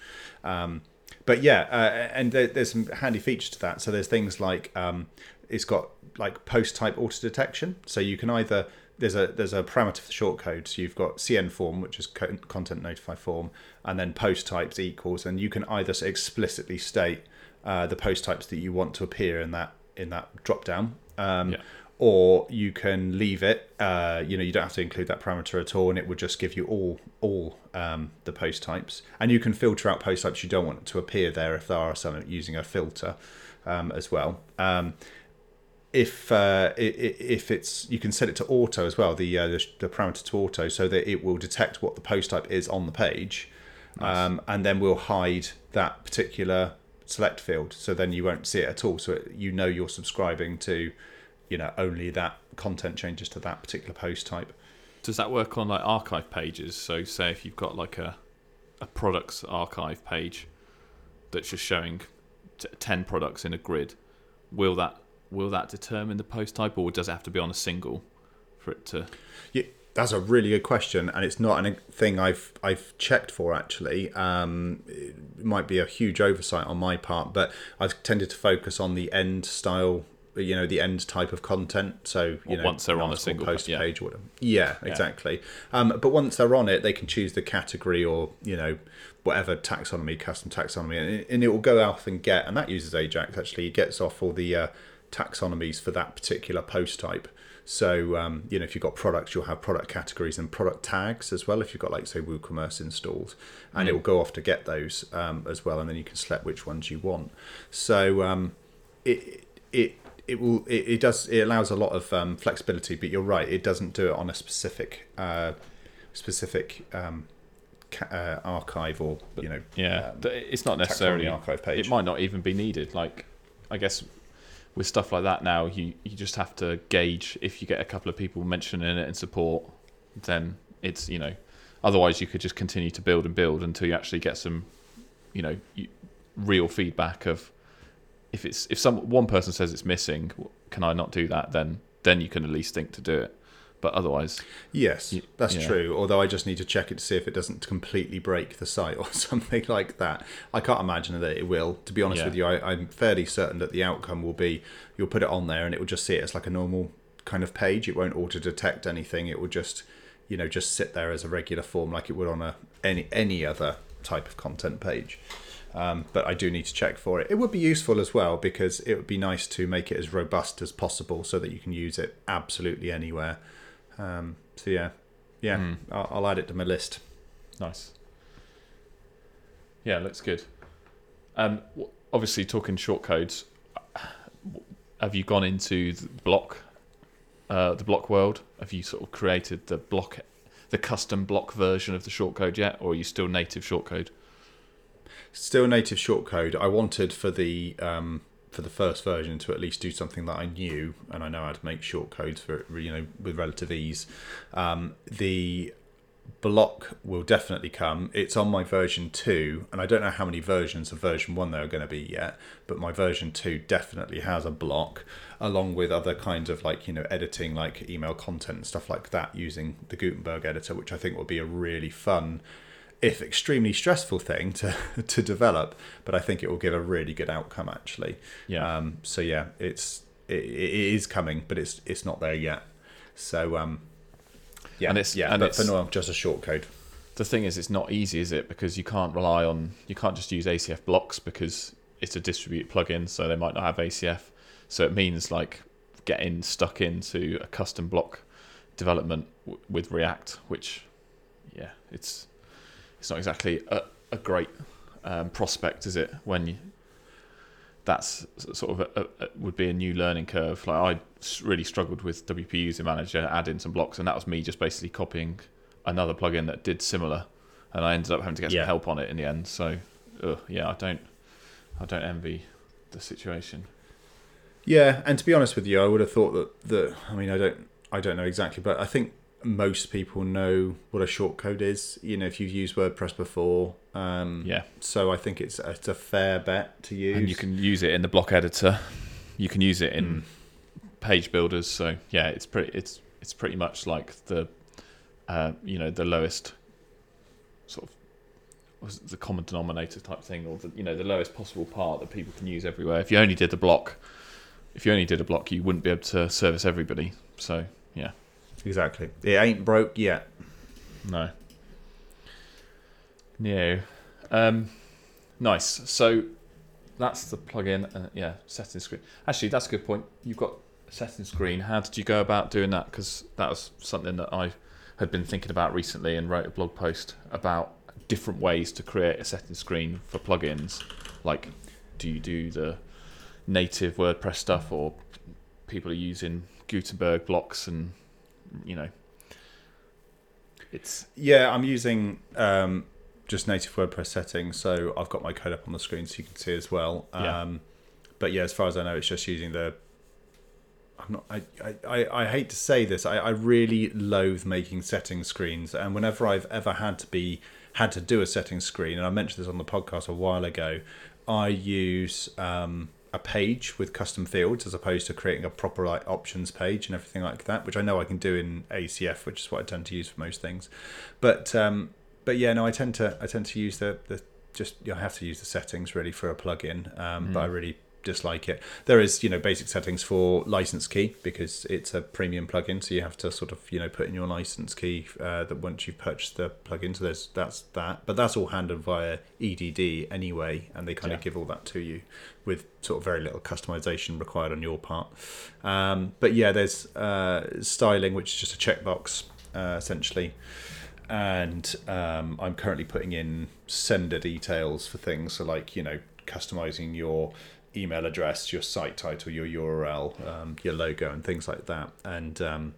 Um, but yeah, uh, and there, there's some handy features to that. So there's things like um, it's got like post type auto detection. So you can either there's a there's a parameter for the shortcode. So you've got CN form, which is content notify form, and then post types equals, and you can either explicitly state uh, the post types that you want to appear in that in that drop down. Um, Yeah. Or you can leave it. Uh, you know, you don't have to include that parameter at all, and it would just give you all all um, the post types. And you can filter out post types you don't want to appear there if there are some using a filter um, as well. Um, if uh, if it's you can set it to auto as well the, uh, the the parameter to auto so that it will detect what the post type is on the page Nice. um, and then we'll hide that particular select field so then you won't see it at all so it, you know you're subscribing to you know only that content changes to that particular post type Does that work on like archive pages? So say if you've got like a a products archive page that's just showing t- ten products in a grid, will that will that determine the post type, or does it have to be on a single for it to? Yeah, that's a really good question, and it's not a thing I've I've checked for actually. Um, it might be a huge oversight on my part, but I've tended to focus on the end style, you know, the end type of content. So you know, Once they're on a single post yeah. page or whatever. Yeah, exactly. Um, but once they're on it, they can choose the category or you know whatever taxonomy, custom taxonomy, and it, and it will go off and get, and that uses Ajax actually. It gets off all the uh, taxonomies for that particular post type. So um, you know, if you've got products, you'll have product categories and product tags as well. If you've got like say WooCommerce installed, and it will go off to get those um, as well, and then you can select which ones you want. So um, it it it will it, it does it allows a lot of um, flexibility, but you're right, it doesn't do it on a specific uh, specific um, uh, archive or you know Yeah, um, it's not necessarily. archive page. It might not even be needed. Like, I guess with stuff like that now, you you just have to gauge if you get a couple of people mentioning it in support, then it's you know. Otherwise, you could just continue to build and build until you actually get some, you know, real feedback of if it's if some one person says it's missing, can I not do that? Then then you can at least think to do it. But otherwise, Yes, that's yeah. true. Although I just need to check it to see if it doesn't completely break the site or something like that. I can't imagine that it will. To be honest Yeah. with you, I, I'm fairly certain that the outcome will be you'll put it on there and it will just see it as like a normal kind of page. It won't auto detect anything. It will just, you know, just sit there as a regular form like it would on a any any other type of content page. Um, but I do need to check for it. It would be useful as well because it would be nice to make it as robust as possible so that you can use it absolutely anywhere. Um, so yeah, yeah, Hmm. I'll, I'll add it to my list. Nice. Yeah, looks good. Um, obviously, talking shortcodes, have you gone into the block, uh, the block world? Have you sort of created the block, the custom block version of the shortcode yet, or are you still native shortcode? Still native shortcode. I wanted for the um, for the first version to at least do something that I knew, and I know how to make shortcodes for you know with relative ease. Um, the block will definitely come. It's on my version two, and I don't know how many versions of version one there are going to be yet, but my version two definitely has a block, along with other kinds of like you know editing, like email content and stuff like that, using the Gutenberg editor, which I think will be a really fun, if extremely stressful thing to to develop. But I think it will give a really good outcome actually. Yeah. Um, so yeah, it's it, it is coming, but it's it's not there yet. So um, yeah, And it's- yeah, and but for now, just a short code. the thing is, it's not easy, is it? Because you can't rely on, you can't just use ACF blocks because it's a distributed plugin, so they might not have ACF. So it means like getting stuck into a custom block development w- with React, which yeah, it's it's not exactly a, a great um, prospect, is it? When you, that's sort of a, a, would be a new learning curve. Like I really struggled with WP User Manager, adding some blocks, and that was me just basically copying another plugin that did similar, and I ended up having to get Yeah. some help on it in the end. So, ugh, yeah, I don't, I don't envy the situation. Yeah, and to be honest with you, I would have thought that that I mean I don't I don't know exactly, but I think most people know what a shortcode is. You know, if you've used WordPress before, um, Yeah, So I think it's it's a fair bet to use. and you can use it in the block editor. You can use it in Mm. page builders. So yeah, it's pretty. It's it's pretty much like the, uh, you know, the lowest sort of was it the common denominator type thing, or the you know the lowest possible part that people can use everywhere. If you only did the block, if you only did a block, you wouldn't be able to service everybody. So yeah, exactly. It ain't broke yet. no, no. Um, nice. So that's the plugin. Uh, yeah, setting screen. Actually, that's a good point. You've got setting screen. How did you go about doing that? Because that was something that I had been thinking about recently and wrote a blog post about different ways to create a setting screen for plugins. Like, do you do the native WordPress stuff, or people are using Gutenberg blocks and you know, it's Yeah, I'm using um, just native WordPress settings, so I've got my code up on the screen so you can see as well. Yeah. Um, but yeah, as far as I know, it's just using the. I'm not. I, I, I, I hate to say this. I, I really loathe making setting screens, and whenever I've ever had to be had to do a setting screen, and I mentioned this on the podcast a while ago, I use um, a page with custom fields as opposed to creating a proper like options page and everything like that, which I know I can do in ACF, which is what I tend to use for most things. But um, but yeah, no, I tend to I tend to use the the just you know, I have to use the settings really for a plugin, um, but I really dislike it. There is you know basic settings for license key because it's a premium plugin, so you have to sort of you know put in your license key uh, that once you've purchased the plugin. So there's that's that, but that's all handled via EDD anyway, and they kind of give all that to you with sort of very little customization required on your part. Um, but yeah, there's uh, styling, which is just a checkbox uh, essentially and um, I'm currently putting in sender details for things. So, like you know, customizing your email address, your site title, your URL, um, your logo, and things like that. And um,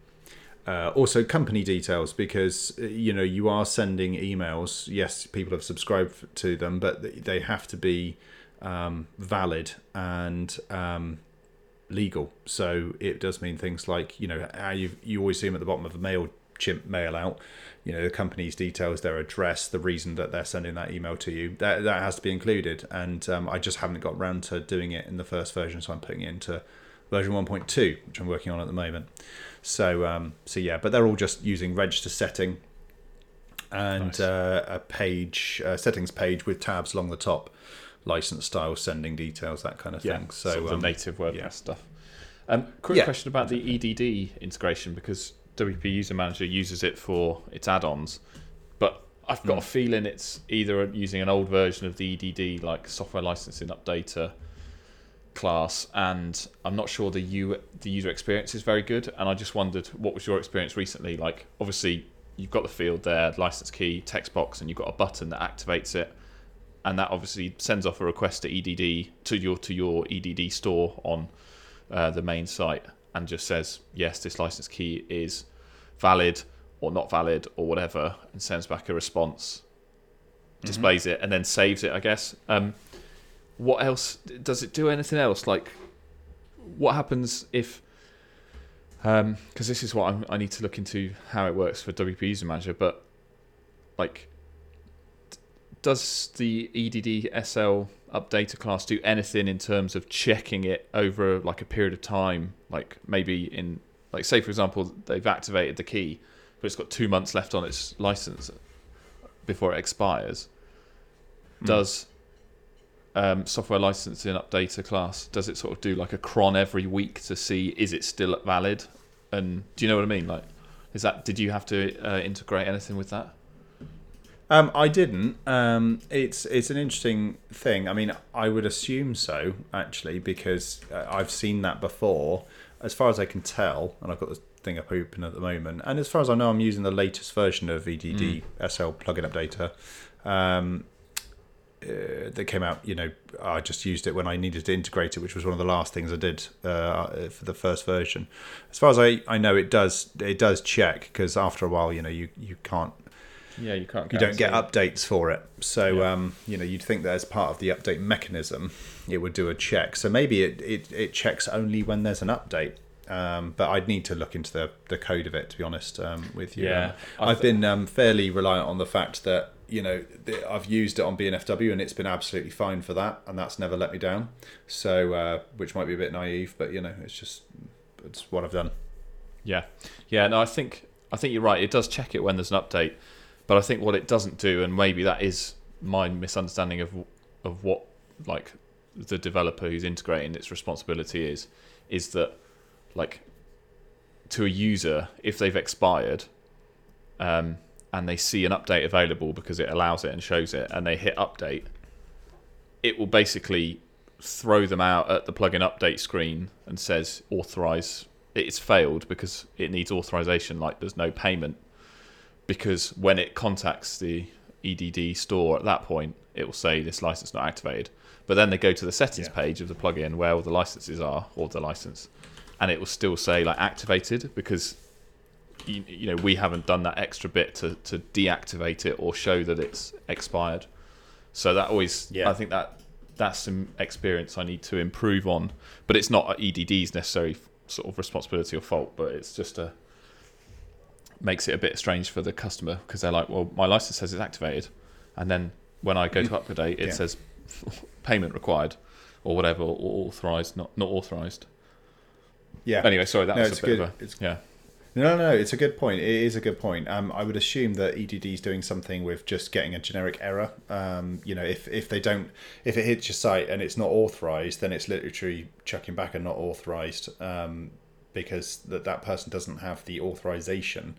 uh, also company details because uh, you know you are sending emails. Yes, people have subscribed to them, but they have to be um, valid and um, legal. So it does mean things like you know you you always see them at the bottom of a Mailchimp mail out. You know the company's details, their address, the reason that they're sending that email to you. That that has to be included, and um, I just haven't got around to doing it in the first version, so I'm putting it into version 1.2, which I'm working on at the moment. So um, so yeah, but they're all just using register setting and Nice. uh, a page uh, settings page with tabs along the top, license style, sending details, that kind of thing. So sort of um, the native WordPress yeah. stuff. Um, quick Yeah. question about the EDD integration because WP User Manager uses it for its add-ons, but I've got Mm. a feeling it's either using an old version of the EDD, like software licensing updater class, and I'm not sure the U the user experience is very good. And I just wondered what was your experience recently? Like, obviously you've got the field there, license key, text box, and you've got a button that activates it and that obviously sends off a request to EDD to your to your EDD store on uh, the main site and just says yes, this license key is valid or not valid or whatever, and sends back a response, displays it, and then saves it. I guess. Um, what else does it do? Anything else? Like, what happens if? Because this is what I'm, I need to look into how it works for WP User Manager, but like does the EDD SL updater class do anything in terms of checking it over like a period of time? Like maybe in like say for example they've activated the key, but it's got two months left on its license before it expires. Hmm. Does um, software licensing updater class does it sort of do like a cron every week to see is it still valid? And do you know what I mean? Like, is that did you have to uh, integrate anything with that? Um, I didn't. Um, it's it's an interesting thing. I mean, I would assume so actually because uh, I've seen that before. As far as I can tell, and I've got the thing up open at the moment. And as far as I know, I'm using the latest version of EDD Mm. SL plugin updater. Um, uh, that came out, you know, I just used it when I needed to integrate it, which was one of the last things I did uh, for the first version. As far as I, I know, it does it does check because after a while, you know, you, you can't Yeah, you can't. you don't get updates for it. So Yeah. um, you know, you'd think that as part of the update mechanism, it would do a check. So maybe it, it, it checks only when there's an update. Um, but I'd need to look into the, the code of it to be honest um, with you. Yeah, Um, I I've been um, fairly reliant on the fact that you know th- I've used it on BNFW and it's been absolutely fine for that, and that's never let me down. So uh, which might be a bit naive, but you know it's just it's what I've done. Yeah, yeah. No, I think I think you're right. It does check it when there's an update, but I think what it doesn't do, and maybe that is my misunderstanding of of what like the developer who's integrating its responsibility is, is that like to a user if they've expired, um, and they see an update available because it allows it and shows it, and they hit update, it will basically throw them out at the plugin update screen and says authorize. It's failed because it needs authorization like there's no payment because when it contacts the EDD store at that point it will say this license not activated but then they go to the settings Yeah. page of the plugin where all the licenses are or the license and it will still say like activated because you, you know we haven't done that extra bit to, to deactivate it or show that it's expired so that always Yeah. I think that that's some experience I need to improve on but it's not EDD's necessary sort of responsibility or fault but it's just a makes it a bit strange for the customer because they're like well my license says it's activated and then when I go to update it Mm. Yeah. says payment required or whatever or authorized not not authorized Yeah. anyway sorry that No, was a bit good. of a yeah No, no, no, it's a good point. It is a good point. Um, I would assume that EDD is doing something with just getting a generic error. Um, you know, if, if they don't, if it hits your site and it's not authorized, then it's literally chucking back a not authorized um, because that, that person doesn't have the authorization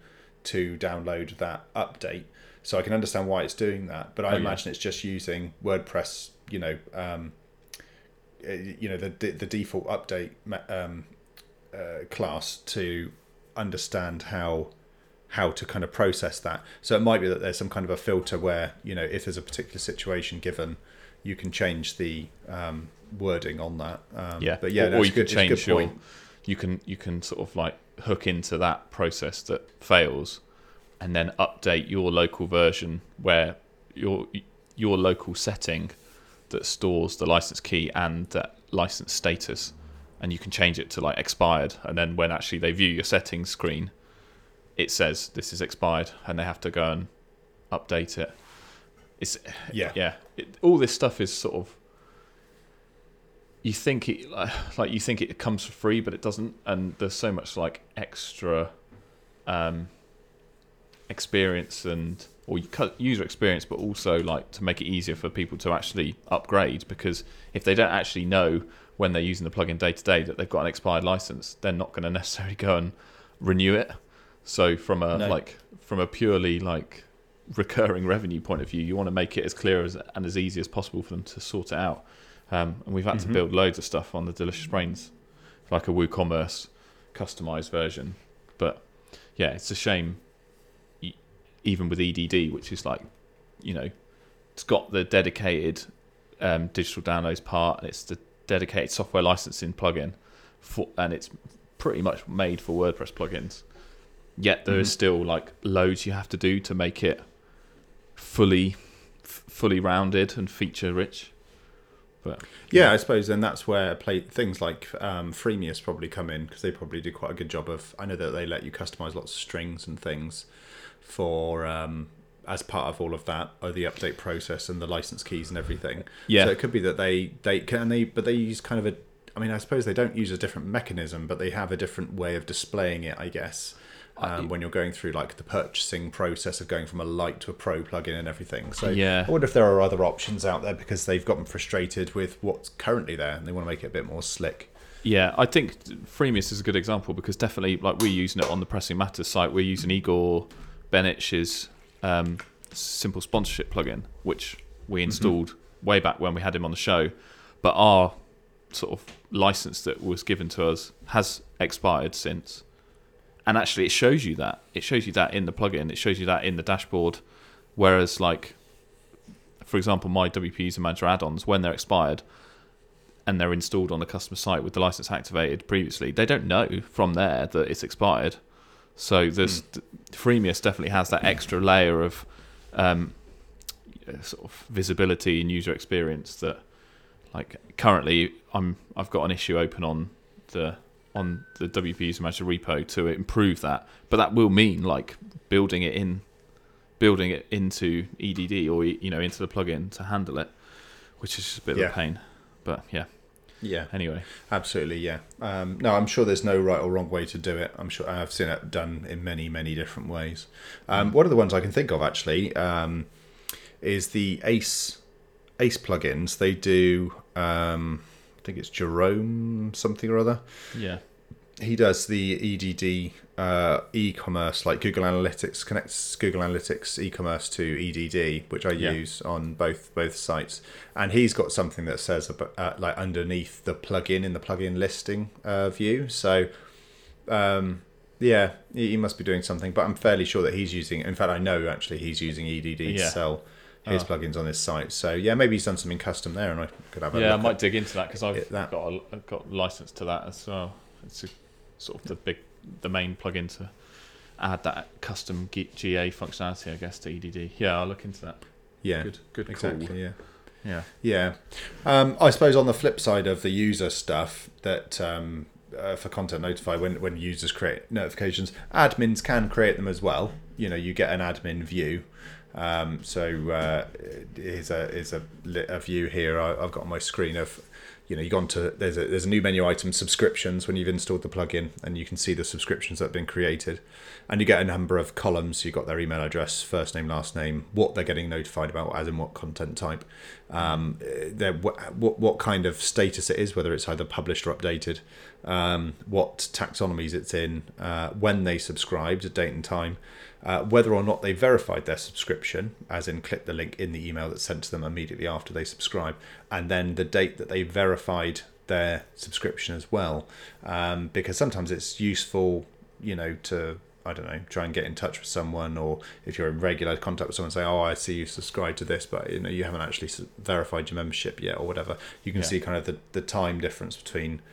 to download that update. So I can understand why it's doing that, but I Oh, yeah. imagine it's just using WordPress. You know, um, uh, you know the the default update um, uh, class to understand how how to kind of process that. So it might be that there's some kind of a filter where you know if there's a particular situation given, you can change the um, wording on that. Um, yeah but yeah, or, or you could it's a good change your you can you can sort of like hook into that process that fails and then update your local version where your your local setting that stores the license key and that license status. And you can change it to like expired. And then when actually they view your settings screen it says this is expired and they have to go and update it. It's Yeah. yeah. It, all this stuff is sort of you think it like you think it comes for free but it doesn't and there's so much like extra um experience and or user experience but also like to make it easier for people to actually upgrade because if they don't actually know when they're using the plugin day to day that they've got an expired license they're not going to necessarily go and renew it so from a No. like from a purely like recurring revenue point of view you want to make it as clear as and as easy as possible for them to sort it out um, and we've had to Mhm. build loads of stuff on the delicious brains like a woocommerce customized version but yeah it's a shame even with edd which is like you know it's got the dedicated um, digital downloads part and it's the dedicated software licensing plugin for and it's pretty much made for wordpress plugins yet there is Mhm. still like loads you have to do to make it fully f- fully rounded and feature rich but Yeah, I suppose then that's where play things like um, Freemius probably come in because they probably do quite a good job of. I know that they let you customize lots of strings and things for um, as part of all of that, or the update process and the license keys and everything. yeah So it could be that they they can they but they use kind of a. I mean, I suppose they don't use a different mechanism, but they have a different way of displaying it. I guess. Um, when you're going through like the purchasing process of going from a light to a pro plugin and everything, so Yeah. I wonder if there are other options out there because they've gotten frustrated with what's currently there and they want to make it a bit more slick. Yeah, I think Freemius is a good example because definitely, like we're using it on the Pressing Matters site. We're using Igor Benich's um, simple sponsorship plugin, which we installed way back when we had him on the show. But our sort of license that was given to us has expired since, and actually it shows you that. It shows you that in the plugin. It shows you that in the dashboard. Whereas like for example my wp user manager add-ons when they're expired and they're installed on a customer site with the license activated previously they don't know from there that it's expired. So this mm. freemius definitely has that extra layer of um, sort of visibility and user experience that like currently i'm i've got an issue open on the on the WP User Manager repo to improve that. But that will mean like building it in, building it into EDD or you know into the plugin to handle it, which is just a bit yeah. of a pain. But yeah. Yeah. Anyway. Absolutely. Yeah. Um, no, I'm sure there's no right or wrong way to do it. I'm sure I've seen it done in many, many different ways. Um, one of the ones I can think of actually um, is the Ace Ace plugins. They do. Um, think it's Jerome something or other. Yeah. He does the EDD uh, e-commerce, like Google Analytics connects Google Analytics e-commerce to EDD, which I yeah. use on both both sites. And he's got something that says about, uh, like underneath the plugin in the plugin listing uh, view. So um, yeah, he must be doing something. But I'm fairly sure that he's using. In fact, I know actually he's using EDD yeah. to sell his oh. plugins on this site. So yeah, maybe he's done something custom there, and I could have a yeah. I might dig into that because I've that. got a, I've got license to that as well. It's a, sort of the big the main plugin to add that custom GA functionality, I guess, to EDD. Yeah, I'll look into that. Yeah, good, good exactly. Call. Yeah. Yeah. Yeah. Um, I suppose on the flip side of the user stuff, that um, uh, for Content Notify, when, when users create notifications, admins can create them as well. You know, you get an admin view um, so uh, here's a here's a, a view here. I, have got on my screen of you know you've gone to there's a there's a new menu item subscriptions when you've installed the plugin and you can see the subscriptions that have been created. And you get a number of columns. You've got their email address first name last name what they're getting notified about as in what content type. Um, what, what what kind of status it is whether it's either published or updated. Um, what taxonomies it's in uh, when they subscribed date and time uh, whether or not they verified their subscription, as in click the link in the email that's sent to them immediately after they subscribe, and then the date that they verified their subscription as well. Um, because sometimes it's useful, you know, to I don't know, try and get in touch with someone, or if you're in regular contact with someone, say, "Oh, I see you subscribe to this, but you know, you haven't actually verified your membership yet, or whatever." You can yeah. see kind of the the time difference between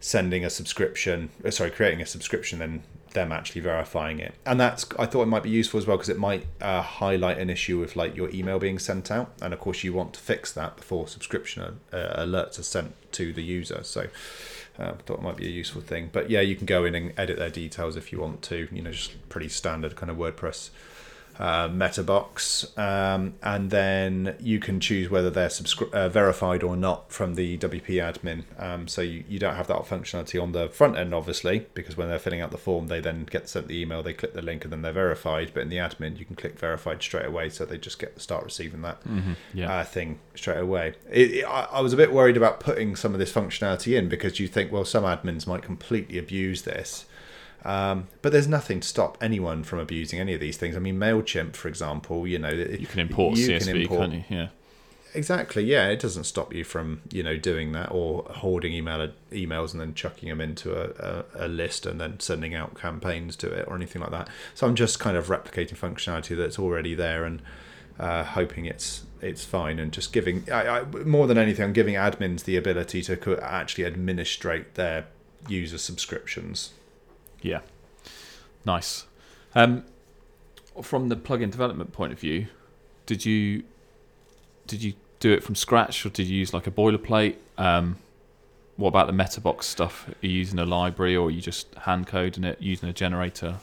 sending a subscription, uh, sorry, creating a subscription, then them actually verifying it. And that's I thought it might be useful as well because it might uh, highlight an issue with like your email being sent out, and of course you want to fix that before subscription uh, alerts are sent to the user. So. Uh, I thought it might be a useful thing, but yeah, you can go in and edit their details if you want to. You know, just pretty standard kind of WordPress uh, meta box, um, and then you can choose whether they're subscri- uh, verified or not from the WP admin. Um, so you, you don't have that functionality on the front end, obviously, because when they're filling out the form, they then get sent the email, they click the link, and then they're verified. But in the admin, you can click verified straight away, so they just get to start receiving that mm-hmm. yeah. uh, thing straight away. It, it, I, I was a bit worried about putting some of this functionality in because you think, well, some admins might completely abuse this. Um, but there's nothing to stop anyone from abusing any of these things. I mean, Mailchimp, for example, you know, you can import you CSV, can import, can't you? Yeah. Exactly. Yeah, it doesn't stop you from you know doing that or hoarding email emails and then chucking them into a, a, a, list and then sending out campaigns to it or anything like that. So I'm just kind of replicating functionality that's already there and uh, hoping it's it's fine and just giving I, I, more than anything, I'm giving admins the ability to actually administrate their user subscriptions. Yeah, nice. Um, from the plugin development point of view, did you did you do it from scratch or did you use like a boilerplate? Um, what about the MetaBox stuff? Are you using a library or are you just hand coding it using a generator?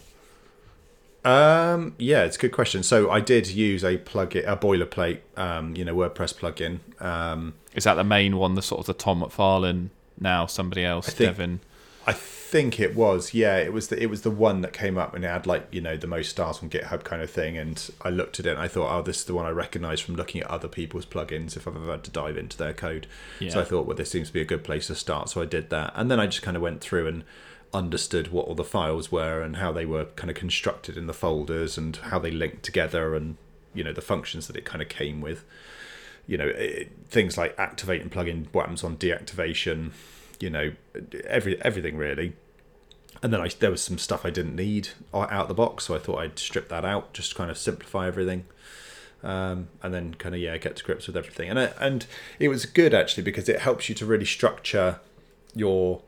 Um, yeah, it's a good question. So I did use a plugin, a boilerplate, um, you know, WordPress plugin. Um, Is that the main one? The sort of the Tom McFarlin now somebody else, I think, Devin. I think it was. Yeah, it was the it was the one that came up and it had like you know the most stars on GitHub kind of thing. And I looked at it and I thought, oh, this is the one I recognise from looking at other people's plugins if I've ever had to dive into their code. Yeah. So I thought, well, this seems to be a good place to start. So I did that, and then I just kind of went through and understood what all the files were and how they were kind of constructed in the folders and how they linked together and you know the functions that it kind of came with you know it, things like activating plugin buttons on deactivation you know every everything really and then I, there was some stuff I didn't need out of the box, so I thought I'd strip that out, just kind of simplify everything, um, and then kind of yeah get to grips with everything. And I, and it was good actually because it helps you to really structure your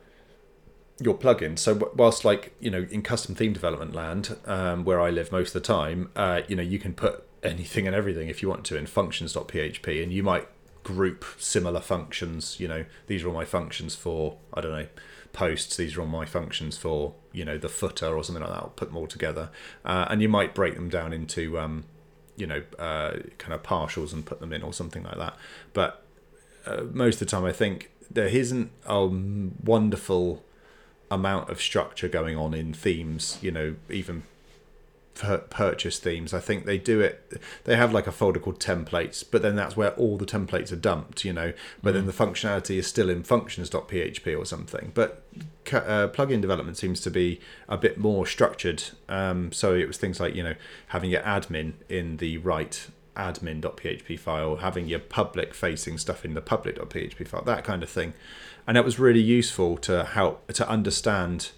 your plugin. So whilst like you know in custom theme development land, um, where I live most of the time, uh, you know you can put anything and everything if you want to in functions.php, and you might group similar functions. You know these are all my functions for I don't know posts. These are all my functions for you know the footer or something like that. I'll put them all together, uh, and you might break them down into um, you know uh, kind of partials and put them in or something like that. But uh, most of the time, I think there isn't a wonderful amount of structure going on in themes. You know, even purchase themes. I think they do it. They have like a folder called templates, but then that's where all the templates are dumped. You know, but mm. then the functionality is still in functions.php or something. But uh, plugin development seems to be a bit more structured. Um, so it was things like you know having your admin in the right admin.php file, having your public facing stuff in the public.php file, that kind of thing. And that was really useful to help to understand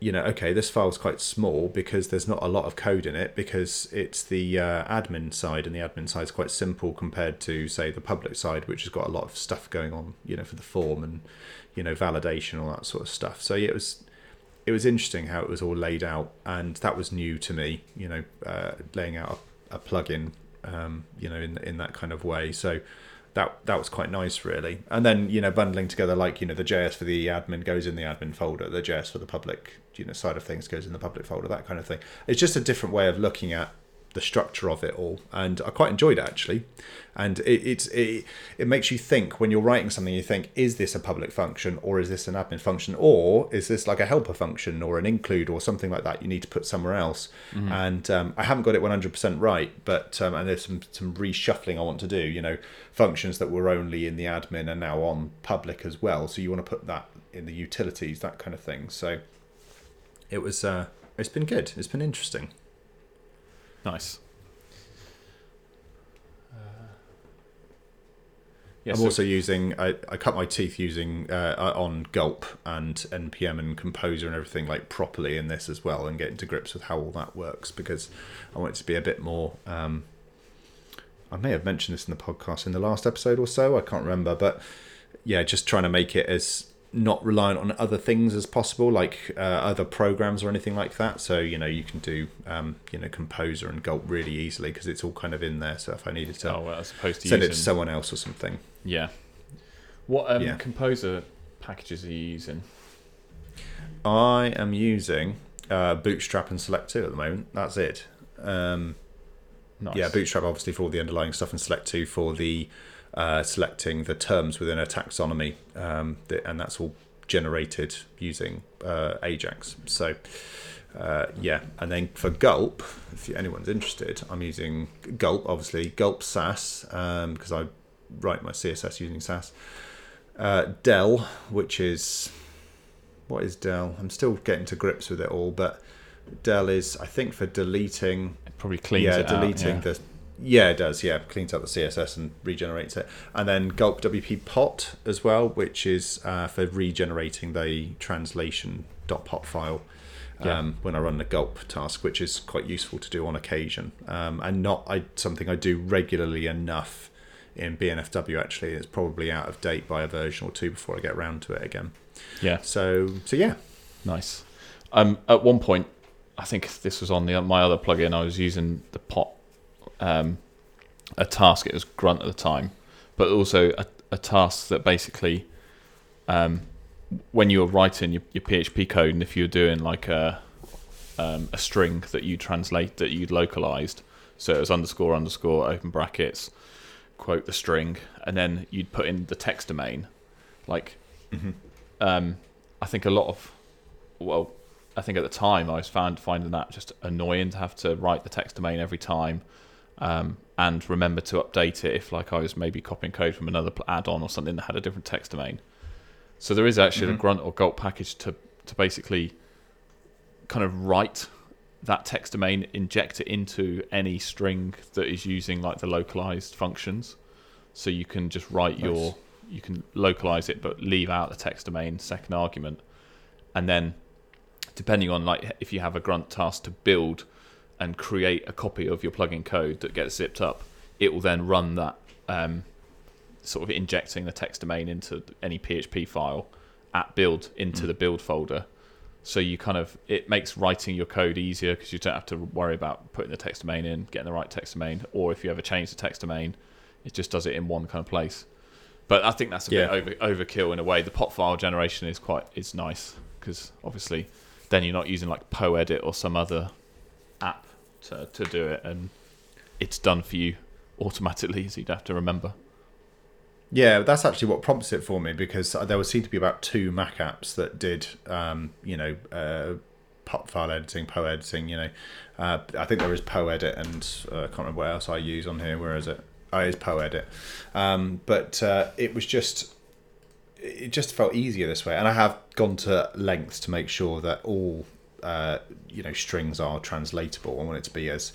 you know, okay, this file is quite small because there's not a lot of code in it because it's the uh, admin side, and the admin side is quite simple compared to, say, the public side, which has got a lot of stuff going on, you know, for the form and you know validation, all that sort of stuff. So it was it was interesting how it was all laid out, and that was new to me, you know, uh, laying out a, a plugin, um, you know, in in that kind of way. So that that was quite nice really. And then you know bundling together like you know the js for the admin goes in the admin folder the js for the public you know side of things goes in the public folder that kind of thing. It's just a different way of looking at the structure of it all and i quite enjoyed it actually. And it, it's it, it makes you think when you're writing something you think is this a public function or is this an admin function or is this like a helper function or an include or something like that you need to put somewhere else? Mm-hmm. and um, i haven't got it 100% right but um, and there's some some reshuffling i want to do you know functions that were only in the admin are now on public as well. So you want to put that in the utilities that kind of thing. So it was uh it's been good. It's been interesting Nice. Uh, yeah, I'm so also using. I, I cut my teeth using uh, uh on Gulp and npm and Composer and everything like properly in this as well, and getting to grips with how all that works because I want it to be a bit more. Um, I may have mentioned this in the podcast in the last episode or so. I can't remember, but yeah, just trying to make it as not reliant on other things as possible, like uh, other programs or anything like that. So you know you can do um, you know Composer and Gulp really easily because it's all kind of in there. So if I needed to, oh, well, to send it to someone else or something. Yeah. What um, yeah. Composer packages are you using? I am using uh, Bootstrap and Select2 at the moment. That's it. Um, nice. Yeah, Bootstrap obviously for all the underlying stuff, and Select2 for the uh, selecting the terms within a taxonomy, um, and that's all generated using uh, Ajax. So, uh, yeah, and then for Gulp, if anyone's interested, I'm using Gulp, obviously Gulp Sass because um, I write my CSS using Sass. Uh, Del, which is what is Del? I'm still getting to grips with it all, but Del is I think for deleting. It probably cleans yeah, deleting out, yeah. the yeah, it does. Yeah, cleans up the CSS and regenerates it. And then Gulp WP Pot as well, which is uh, for regenerating the translation.pot file yeah. um, when I run the Gulp task, which is quite useful to do on occasion um, and not I, something I do regularly enough in BNFW. Actually, it's probably out of date by a version or two before I get around to it again. Yeah. So so yeah. Nice. Um, at one point, I think this was on the my other plugin. I was using the pot um, a task. It was Grunt at the time, but also a, a task that basically, um, when you were writing your, your PHP code, and if you're doing like a um, a string that you translate that you'd localized, so it was underscore underscore open brackets, quote the string, and then you'd put in the text domain. Like, mm-hmm. um, I think a lot of, well, I think at the time I was found finding that just annoying to have to write the text domain every time um, and remember to update it if like I was maybe copying code from another add-on or something that had a different text domain. So there is actually mm-hmm. a grunt or gulp package to to basically kind of write that text domain, inject it into any string that is using like the localized functions. So you can just write nice. your you can localize it but leave out the text domain second argument and then depending on like if you have a grunt task to build and create a copy of your plugin code that gets zipped up, it will then run that um, sort of injecting the text domain into any PHP file at build into the build folder. So you kind of it makes writing your code easier because you don't have to worry about putting the text domain in, getting the right text domain, or if you ever change the text domain, it just does it in one kind of place. But I think that's a Yeah. bit over, overkill in a way. The pot file generation is quite is nice because obviously then you're not using like PoEdit or some other to, to do it, and it's done for you automatically, so you'd have to remember. Yeah, that's actually what prompts it for me because there would seem to be about two Mac apps that did, um, you know, uh, pot file editing, po editing. You know, uh, I think there is Poedit, and uh, I can't remember what else I use on here. Where is it? Oh, it's Poedit. Um, but uh, it was just, it just felt easier this way, and I have gone to lengths to make sure that all, uh, you know, strings are translatable. I want it to be as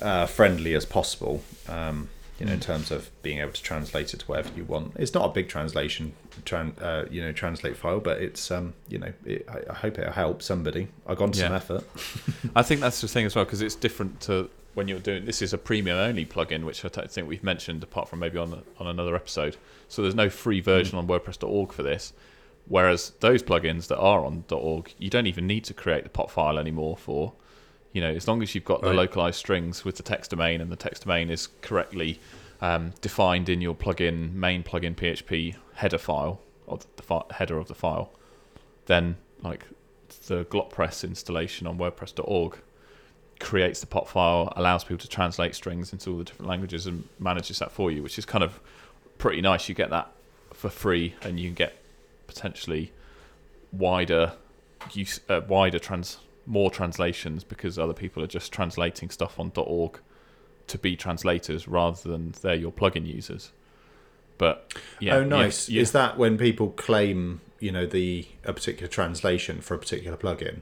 uh, friendly as possible. Um, you know, in terms of being able to translate it to whatever you want. It's not a big translation, tran- uh, you know, translate file, but it's, um, you know, it, I, I hope it'll help somebody. I've gone to some effort. I think that's the thing as well because it's different to when you're doing this is a premium only plugin, which I think we've mentioned apart from maybe on on another episode. So there's no free version on WordPress.org for this. Whereas those plugins that are on .org, you don't even need to create the pot file anymore for. You know, as long as you've got the Right. localized strings with the text domain and the text domain is correctly um, defined in your plugin main plugin PHP header file or the fi- header of the file, then like the GlotPress installation on WordPress.org creates the pot file, allows people to translate strings into all the different languages, and manages that for you, which is kind of pretty nice. You get that for free, and you can get potentially wider use, uh, wider trans, more translations because other people are just translating stuff on .org to be translators rather than they're your plugin users. But yeah, oh, yeah, nice. yeah. Is that when people claim, you know, the a particular translation for a particular plugin?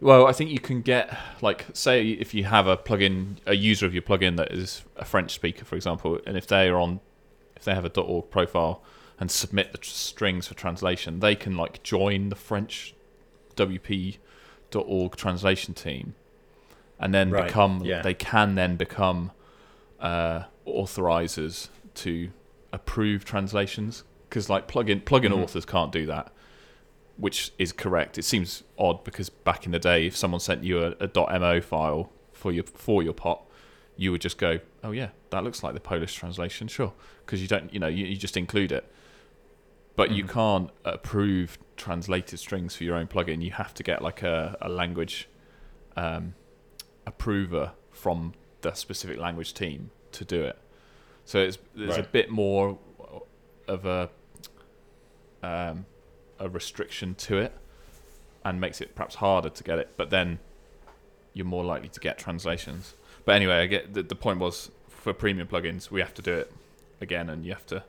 Well, I think you can get like say if you have a plugin, a user of your plugin that is a French speaker, for example, and if they are on, if they have a .org profile and submit the tr- strings for translation, they can like join the French WP.org translation team, and then Right, become. yeah. They can then become uh, authorizers to approve translations because like plugin plugin Mhm. authors can't do that which is correct. It seems odd because back in the day, if someone sent you a, a .mo file for your for your pot, you would just go, "Oh yeah, that looks like the Polish translation, sure," because you don't, you know, you, you just include it. But you Mhm. can't approve translated strings for your own plugin. You have to get like a, a language um, approver from the specific language team to do it. So it's there's a bit more of a um, a restriction to it, and makes it perhaps harder to get it. But then you're more likely to get translations. But anyway, I get the, the point was for premium plugins we have to do it again, and you have to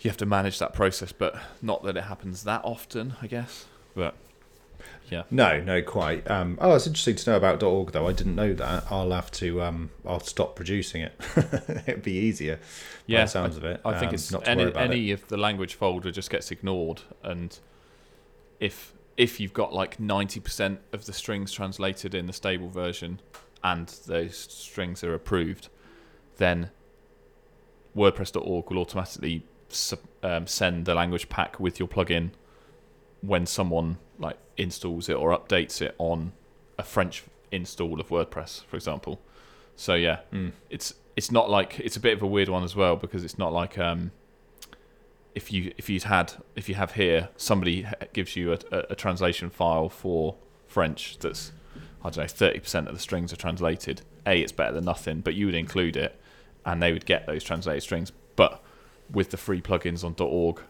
you have to manage that process. But not that it happens that often, I guess. But yeah, No, no, quite. Um, oh, it's interesting to know about .org though. I didn't know that. I'll have to. Um, I'll stop producing it. It'd be easier. by yeah. the sounds of it. I think um, it's not to any worry about any of the language folder just gets ignored, and if if you've got like ninety percent of the strings translated in the stable version, and those strings are approved, then WordPress.org will automatically sub, um, send the language pack with your plugin when someone like installs it or updates it on a French install of WordPress, for example. So yeah. Mm. it's it's not like it's a bit of a weird one as well because it's not like um if you if you'd had if you have here somebody gives you a, a, a translation file for French that's I don't know thirty percent of the strings are translated. A, it's better than nothing, but you would include it, and they would get those translated strings. With the free plugins on .org,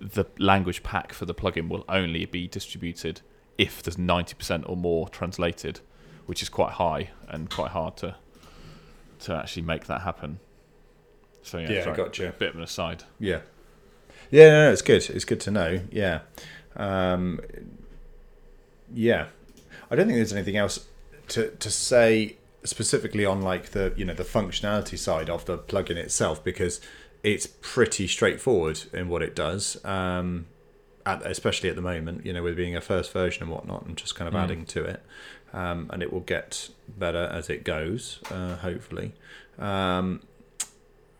the language pack for the plugin will only be distributed if there's ninety percent or more translated, which is quite high and quite hard to to actually make that happen. So yeah, Yeah, sorry, gotcha. A bit of an aside. Yeah. Yeah, no, no, it's good. It's good to know. Yeah. Um, yeah. I don't think there's anything else to, to say specifically on like the you know the functionality side of the plugin itself because it's pretty straightforward in what it does. Um, at, especially at the moment, you know, with being a first version and whatnot, I'm just kind of Mm. adding to it, um, and it will get better as it goes, uh, hopefully. Um,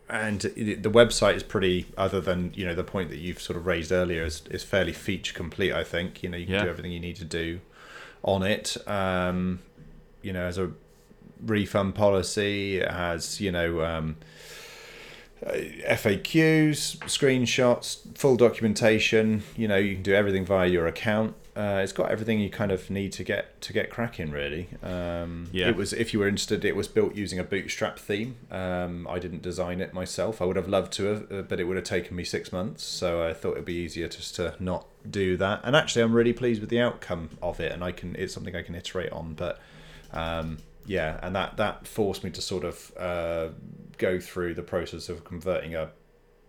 and it- the website is pretty, other than you know the point that you've sort of raised earlier, is, is fairly feature complete. I think you know you can Yeah. do everything you need to do on it. Um, you know, as a refund policy, it has you know. Uh, FAQs, screenshots, full documentation. You know, you can do everything via your account. Uh, it's got everything you kind of need to get to get cracking. Really, um, Yeah. It was if you were interested, it was built using a Bootstrap theme. Um, I didn't design it myself. I would have loved to have, uh, but it would have taken me six months. So I thought it'd be easier just to not do that. And actually, I'm really pleased with the outcome of it, and I can. It's something I can iterate on, but. Um, yeah, and that that forced me to sort of uh, go through the process of converting a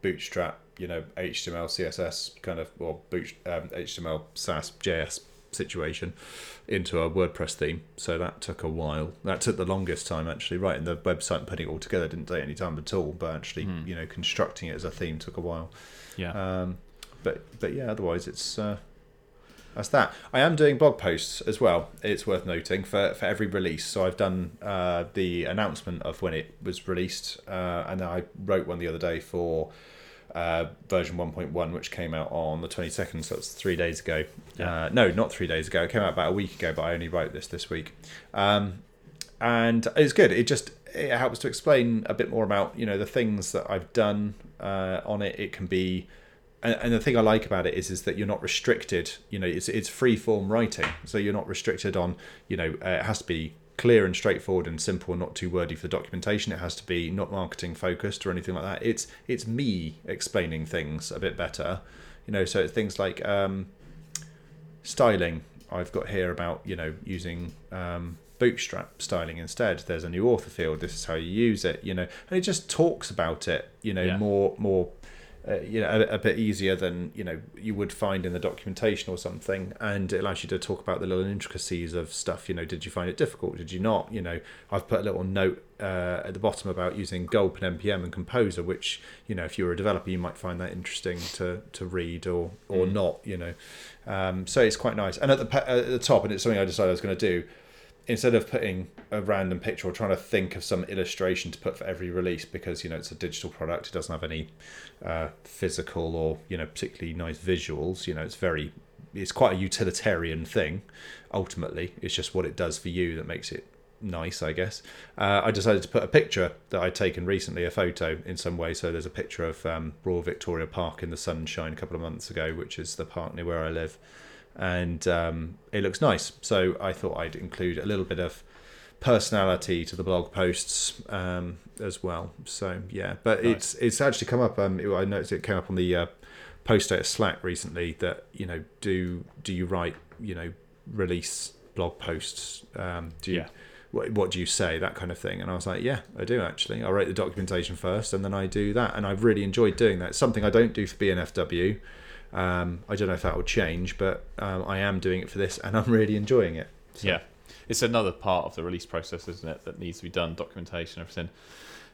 Bootstrap, you know, HTML, CSS kind of or boot, um, HTML, Sass, JS situation into a WordPress theme. So that took a while. That took the longest time actually. Writing the website and putting it all together didn't take any time at all. But actually, Hmm. you know, constructing it as a theme took a while. Yeah. Um, but but yeah, otherwise it's uh, that's that. I am doing blog posts as well. It's worth noting for, for every release. So I've done uh, the announcement of when it was released, uh, and then I wrote one the other day for uh, version 1.1, which came out on the 22nd. So that's three days ago. Yeah. Uh, no, not three days ago. It came out about a week ago, but I only wrote this this week. Um, and it's good. It just it helps to explain a bit more about you know the things that I've done uh, on it. It can be, and, and the thing I like about it is is that you're not restricted. You know, it's it's free form writing, so you're not restricted on you know uh, it has to be clear and straightforward and simple, and not too wordy for the documentation. It has to be not marketing focused or anything like that. It's it's me explaining things a bit better. You know, so it's things like um, styling I've got here about you know using um, bootstrap styling instead. There's a new author field. This is how you use it. You know, and it just talks about it. You know, Yeah. more more. Uh, you know, a, a bit easier than you know you would find in the documentation or something, and it allows you to talk about the little intricacies of stuff. You know, did you find it difficult? Did you not? You know, I've put a little note uh, at the bottom about using Gulp and npm and Composer, which you know, if you were a developer, you might find that interesting to to read or or Mm. not. You know, um, so it's quite nice. And at the at the top, and it's something I decided I was going to do. Instead of putting a random picture or trying to think of some illustration to put for every release, because you know it's a digital product, it doesn't have any uh, physical or you know particularly nice visuals. You know, it's very, it's quite a utilitarian thing. Ultimately, it's just what it does for you that makes it nice, I guess. Uh, I decided to put a picture that I'd taken recently, a photo in some way. So there's a picture of um, Royal Victoria Park in the sunshine a couple of months ago, which is the park near where I live, and um, it looks nice. So I thought I'd include a little bit of personality to the blog posts um, as well. So yeah, but Nice. it's it's actually come up. Um, I noticed it came up on the uh, Post Status Slack recently that you know do do you write you know release blog posts? Um, do you Yeah. what, what do you say that kind of thing and i was like yeah i do actually i write the documentation first and then i do that and i've really enjoyed doing that it's something i don't do for bnfw um, i don't know if that will change but um, i am doing it for this and i'm really enjoying it So- Yeah, it's another part of the release process, isn't it? That needs to be done, documentation, everything.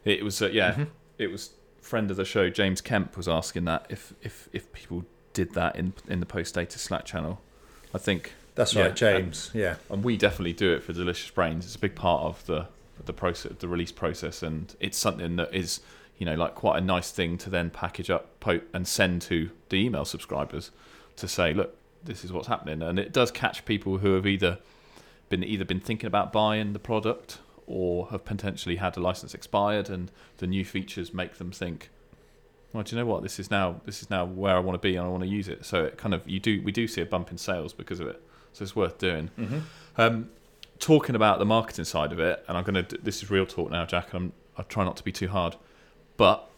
It was, uh, yeah, Mhm. it was. Friend of the show, James Kemp, was asking that if if if people did that in in the Post Status Slack channel. I think, that's Yeah, right james yeah and we definitely do it for Delicious Brains. It's a big part of the the process, the release process, and it's something that is you know like quite a nice thing to then package up po- and send to the email subscribers to say, look, this is what's happening, and it does catch people who have either been either been thinking about buying the product or have potentially had a license expired, and the new features make them think, well, do you know what? This is now this is now where I want to be, and I want to use it. So it kind of you do we do see a bump in sales because of it. So it's worth doing. mm-hmm. Um, talking about the marketing side of it, and I'm gonna. This is real talk now, Jack. And I'm, I try not to be too hard, but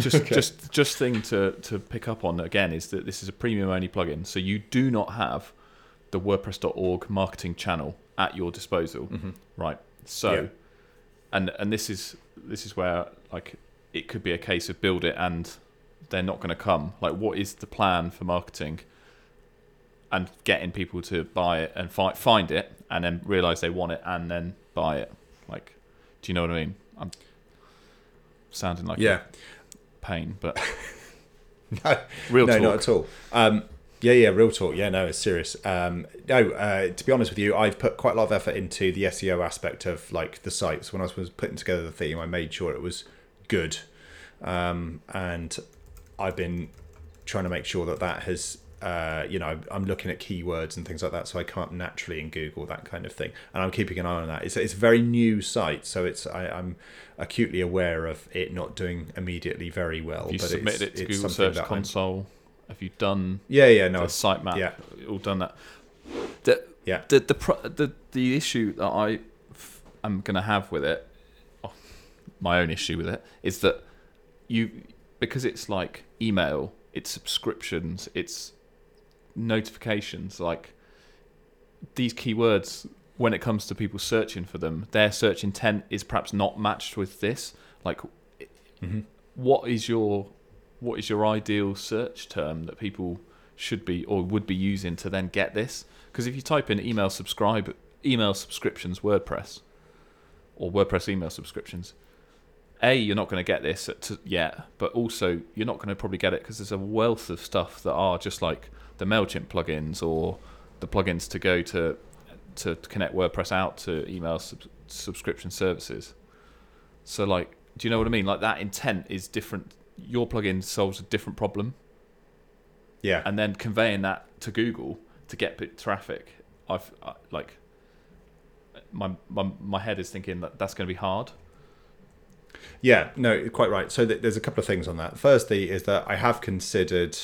just Okay. just just thing to to pick up on again is that this is a premium only plugin, so you do not have the WordPress.org marketing channel at your disposal, Mm-hmm. right? So, Yeah. and and this is this is where like it could be a case of build it and they're not going to come. Like, what is the plan for marketing? And getting people to buy it and fi- find it, and then realize they want it, and then buy it. Like, do you know what I mean? I'm sounding like yeah pain, but no, real no talk. not at all um, Yeah, yeah, real talk. Yeah, no, it's serious. Um, no, uh, to be honest with you, I've put quite a lot of effort into the SEO aspect of like the sites. When I was putting together the theme, I made sure it was good, um, and I've been trying to make sure that that has. Uh, you know, I'm looking at keywords and things like that, so I can't naturally in Google that kind of thing, and I'm keeping an eye on that. It's it's a very new site, so it's I, I'm acutely aware of it not doing immediately very well. Have you but submitted it's, it to Google Search that I'm- Console? Have you done Yeah, yeah, no, the sitemap? yeah. all done that. The, Yeah. The the the the issue that I am gonna have with it, oh, my own issue with it, is that you because it's like email, it's subscriptions, it's notifications. Like these keywords, when it comes to people searching for them, their search intent is perhaps not matched with this. Like, Mhm. what is your what is your ideal search term that people should be or would be using to then get this? Because if you type in email subscribe, email subscriptions WordPress, or WordPress email subscriptions, a you're not going to get this yet, but also you're not going to probably get it because there's a wealth of stuff that are just like the Mailchimp plugins or the plugins to go to to connect WordPress out to email sub- subscription services. So like, do you know what I mean? Like that intent is different. Your plugin solves a different problem, yeah, and then conveying that to Google to get traffic. I've I, like my, my my head is thinking that that's going to be hard. Yeah, no, quite right. So th- there's a couple of things on that. Firstly, is that I have considered.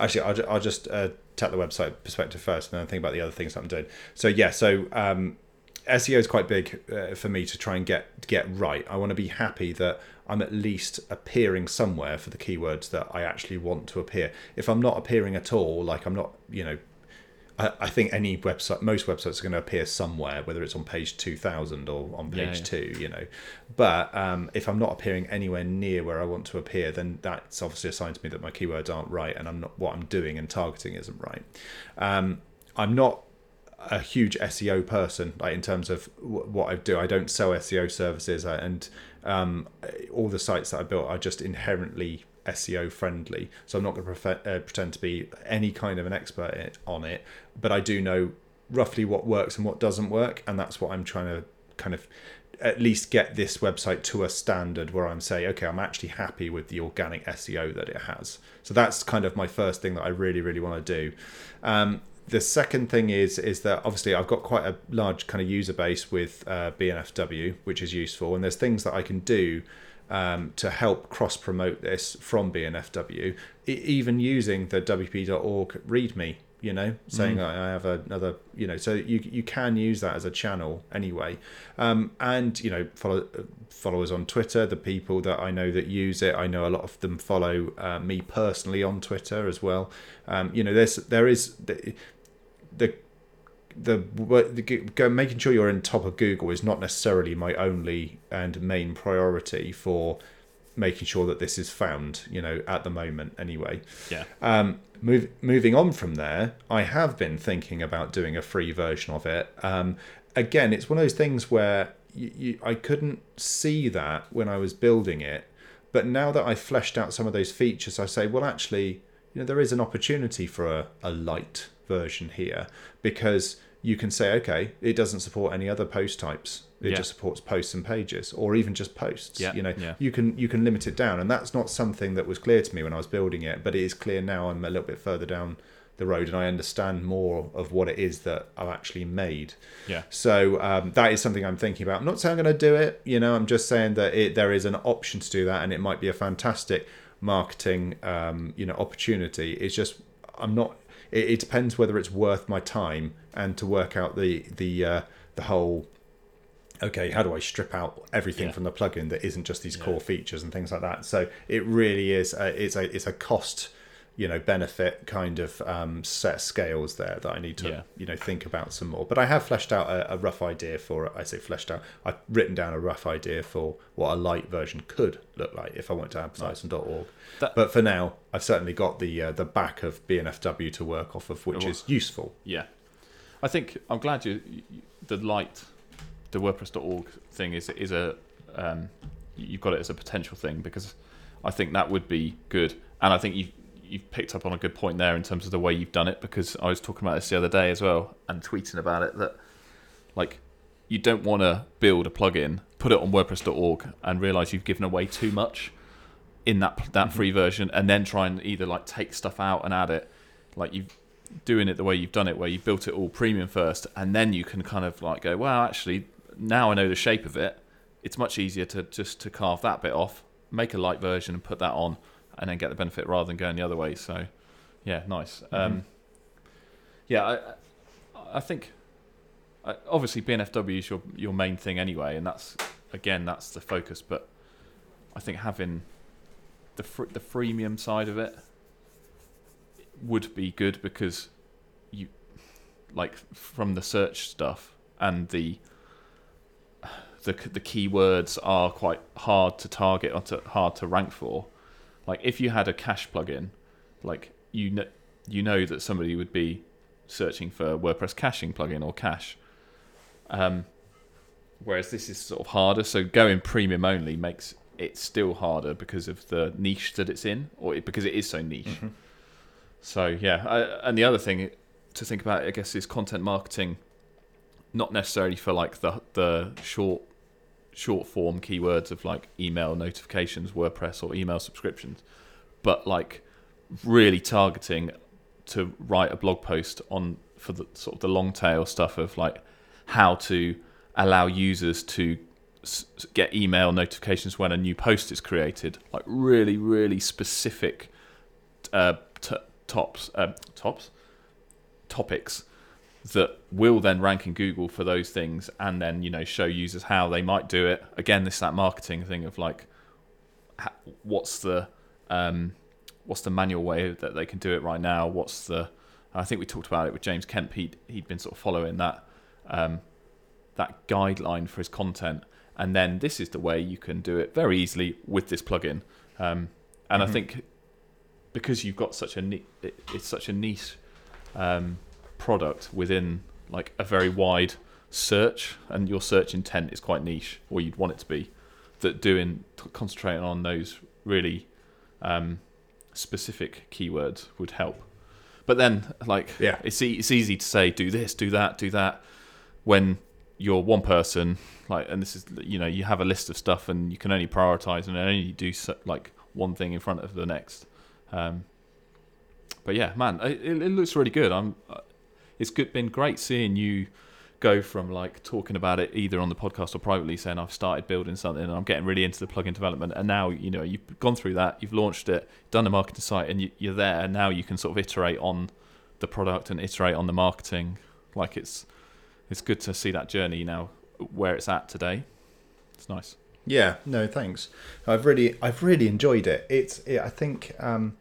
Actually, I'll, ju- I'll just uh, take the website perspective first, and then think about the other things that I'm doing. So yeah, so um, SEO is quite big uh, for me to try and get get right. I want to be happy that I'm at least appearing somewhere for the keywords that I actually want to appear. If I'm not appearing at all, like I'm not, you know, I, I think any website, most websites are going to appear somewhere, whether it's on page 2000 or on page yeah. two, you know. But um, if I'm not appearing anywhere near where I want to appear, then that's obviously a sign to me that my keywords aren't right and I'm not what I'm doing and targeting isn't right. Um, I'm not a huge SEO person, like in terms of w- what I do. I don't sell SEO services, uh, and um, all the sites that I built are just inherently SEO friendly. So I'm not going to uh, pretend to be any kind of an expert it, on it, but I do know roughly what works and what doesn't work, and that's what I'm trying to kind of at least get this website to a standard where I'm saying, okay, I'm actually happy with the organic SEO that it has. So that's kind of my first thing that I really, really want to do. Um, the second thing is is that obviously I've got quite a large kind of user base with uh, BNFW, which is useful, and there's things that I can do um, to help cross promote this from BNFW, e- even using the WP.org README. You know, saying I I have another, you know, so you you can use that as a channel anyway, um, and you know, follow followers on Twitter, the people that I know that use it. I know a lot of them follow uh, me personally on Twitter as well. Um, you know, there's there is the the the, the making sure you're in top of Google is not necessarily my only and main priority for making sure that this is found. You know, at the moment anyway. Yeah. Um, move, moving on from there, I have been thinking about doing a free version of it. Um, again, it's one of those things where you, you, I couldn't see that when I was building it, but now that I've fleshed out some of those features, I say, well, actually, you know, there is an opportunity for a, a light version here because you can say, okay, it doesn't support any other post types. It Yeah. just supports posts and pages, or even just posts. Yeah, You know, yeah. you can you can limit it down, and that's not something that was clear to me when I was building it, but it is clear now. I'm a little bit further down the road, and I understand more of what it is that I've actually made. Yeah. So um, that is something I'm thinking about. I'm not saying I'm going to do it. You know, I'm just saying that it, there is an option to do that, and it might be a fantastic marketing, um, you know, opportunity. It's just I'm not. It, it depends whether it's worth my time and to work out the the uh, the whole. Okay, how do I strip out everything Yeah. from the plugin that isn't just these Yeah. core features and things like that? So it really is. A, it's a it's a cost, you know, benefit kind of um, set scales there that I need to Yeah. you know think about some more. But I have fleshed out a, a rough idea for. I say fleshed out. I've written down a rough idea for what a light version could look like if I want to advertising.org. That- but for now, I've certainly got the uh, the back of BNFW to work off of, which Oh. is useful. Yeah, I think I'm glad you, you the light, the WordPress.org thing is is a um, you've got it as a potential thing because I think that would be good, and I think you you've picked up on a good point there in terms of the way you've done it because I was talking about this the other day as well and tweeting about it that like you don't want to build a plugin, put it on WordPress.org, and realize you've given away too much in that that Mm-hmm. free version, and then try and either like take stuff out and add it, like you doing it the way you've done it, where you built it all premium first, and then you can kind of like go, well, actually, now I know the shape of it. It's much easier to just to carve that bit off, make a light version, and put that on, and then get the benefit rather than going the other way. So, yeah, nice. Um, yeah, I, I- I think uh, obviously BNFW is your your main thing anyway, and that's again that's the focus. But I think having the fr- the freemium side of it would be good because you like from the search stuff and the the the keywords are quite hard to target or to, hard to rank for. Like if you had a cache plugin, like you know you know that somebody would be searching for WordPress caching plugin or cache. Um, whereas this is sort of harder. So going premium only makes it still harder because of the niche that it's in, or it, because it is so niche. So yeah, I, and the other thing to think about, I guess, is content marketing. Not necessarily for like the the short short form keywords of like email notifications, WordPress, or email subscriptions, but like really targeting to write a blog post on for the sort of the long tail stuff of like how to allow users to get email notifications when a new post is created like really really specific uh, t- tops uh, tops? Topics that will then rank in Google for those things and then you know show users how they might do it. Again this that marketing thing of like what's the um, what's the manual way that they can do it right now? What's the I think we talked about it with James Kemp. He'd, he'd been sort of following that um, that guideline for his content. And then this is the way you can do it very easily with this plugin. Um, and I think because you've got such a ni- it- it's such a niche um, product within like a very wide search and your search intent is quite niche or you'd want it to be that doing concentrating on those really um, specific keywords would help. But then like Yeah. it's e- it's easy to say do this do that do that when you're one person like and this is you know you have a list of stuff and you can only prioritize and only do so, like one thing in front of the next. Um, but yeah man it, it looks really good. I'm it's good been great seeing you go from like talking about it either on the podcast or privately saying I've started building something and I'm getting really into the plugin development. And now you know you've gone through that you've launched it done the marketing site and you, you're there. And now you can sort of iterate on the product and iterate on the marketing. Like it's it's good to see that journey now where it's at today. It's nice. Yeah, no, thanks. I've really, I've really enjoyed it. It's, it, I think, um,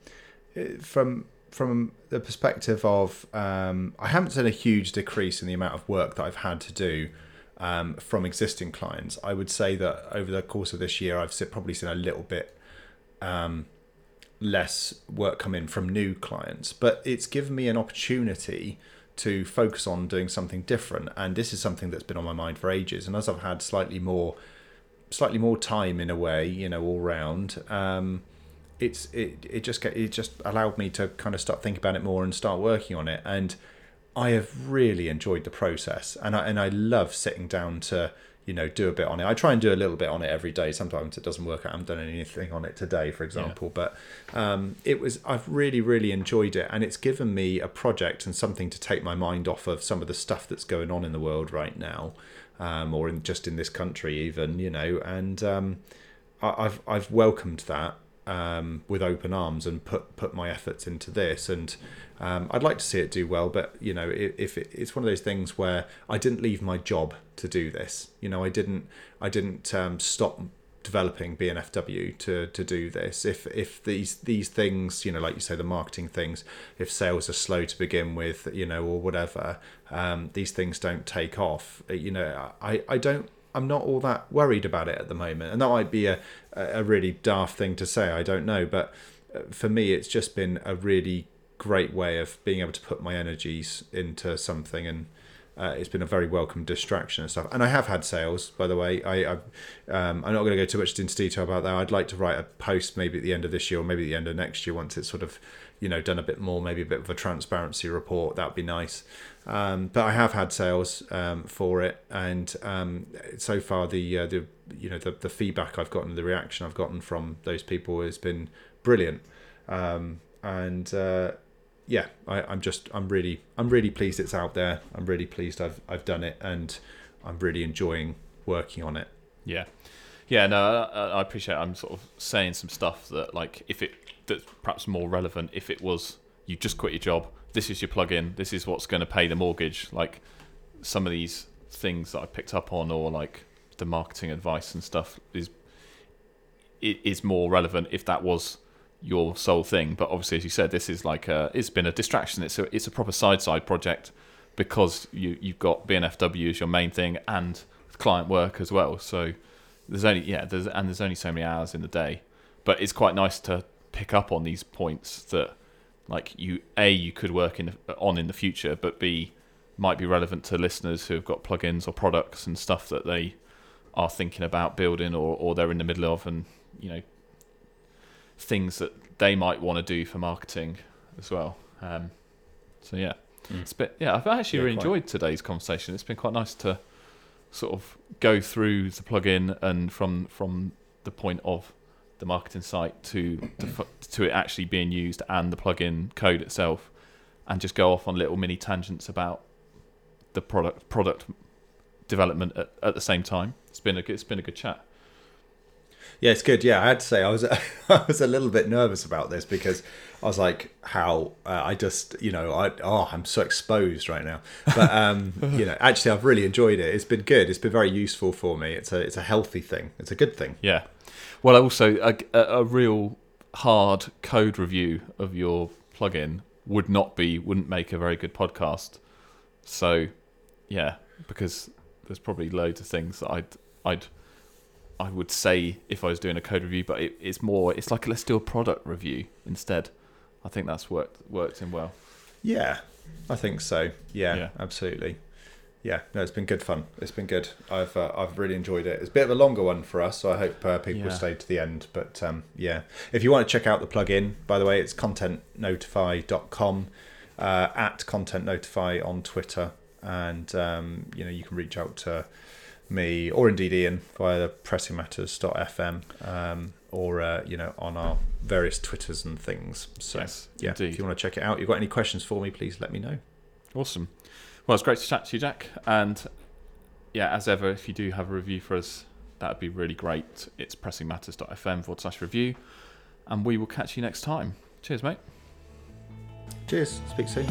from from the perspective of, um, I haven't seen a huge decrease in the amount of work that I've had to do um, from existing clients. I would say that over the course of this year, I've probably seen a little bit um, less work come in from new clients, but it's given me an opportunity to focus on doing something different. And this is something that's been on my mind for ages. And as I've had slightly more slightly more time in a way, you know, all round. Um, it's it it just get, it just allowed me to kind of start thinking about it more and start working on it. And I have really enjoyed the process, and I and I love sitting down to you know do a bit on it. I try and do a little bit on it every day. Sometimes it doesn't work. out. I haven't done anything on it today, for example, but um, it was I've really really enjoyed it, and it's given me a project and something to take my mind off of some of the stuff that's going on in the world right now um, or in just in this country even you know and um, I, I've I've welcomed that um, with open arms and put put my efforts into this and um, I'd like to see it do well but you know if, it, it's one of those things where I didn't leave my job to do this you know I didn't I didn't um, stop developing BNFW to to do this. If if these these things, you know, like you say, the marketing things, if sales are slow to begin with, you know, or whatever, um, these things don't take off. You know, I I don't. I'm not all that worried about it at the moment, and that might be a a really daft thing to say. I don't know, but uh, for me, it's just been a really great way of being able to put my energies into something and uh, it's been a very welcome distraction and stuff. And I have had sales, by the way. I, I um, I'm not going to go too much into detail about that. I'd like to write a post maybe at the end of this year or maybe at the end of next year once it's sort of you know, done a bit more, maybe a bit of a transparency report. That'd be nice. Um, but I have had sales um, for it, and um, so far the uh, the you know the, the feedback I've gotten, the reaction I've gotten from those people has been brilliant. Um, and uh, yeah, I, I'm just I'm really I'm really pleased it's out there. I'm really pleased I've I've done it, and I'm really enjoying working on it. Yeah, yeah. No, I, I appreciate. It. I'm sort of saying some stuff that like if it that's perhaps more relevant if it was you just quit your job. This is your plug-in. This is what's going to pay the mortgage. Like some of these things that I picked up on, or like the marketing advice and stuff, is it is more relevant if that was your sole thing. But obviously, as you said, this is like a, it's been a distraction. It's a it's a proper side side project because you you've got BNFW as your main thing and client work as well. So there's only yeah there's and there's only so many hours in the day. But it's quite nice to pick up on these points that like you a you could work in on in the future, but b might be relevant to listeners who have got plugins or products and stuff that they are thinking about building or, or they're in the middle of and you know things that they might want to do for marketing as well. Um, so yeah, mm. it's been, yeah. I've actually yeah, really quite. enjoyed today's conversation. It's been quite nice to sort of go through the plugin and from from the point of the marketing site to the, to it actually being used and the plugin code itself, and just go off on little mini tangents about the product product development at, at the same time. It's been a it's been a good chat. Yeah, it's good. Yeah, I had to say I was I was a little bit nervous about this because I was like, how uh, I just you know I oh I'm so exposed right now. But um, you know, actually I've really enjoyed it. It's been good. It's been very useful for me. It's a it's a healthy thing. It's a good thing. Yeah. Well, also a, a, real hard code review of your plugin would not be wouldn't make a very good podcast. So, yeah, because there's probably loads of things that I'd I'd I would say if I was doing a code review, but it, it's more it's like let's do a product review instead. I think that's worked worked in well. Yeah, I think so. Yeah, yeah. absolutely yeah, no, it's been good fun. It's been good. I've uh, I've really enjoyed it. It's a bit of a longer one for us, so I hope uh, people yeah. stay to the end. But um, yeah, if you want to check out the plugin, by the way, it's contentnotify.com, uh, at contentnotify on Twitter, and um, you know you can reach out to me or indeed Ian via pressingmatters.fm um, or uh, you know on our various Twitters and things. So yes, yeah, indeed. if you want to check it out, you've got any questions for me, please let me know. Awesome. Well, it's great to chat to you, Jack. And yeah, as ever, if you do have a review for us, that would be really great. It's pressingmatters.fm forward slash review. And we will catch you next time. Cheers, mate. Cheers. Speak soon.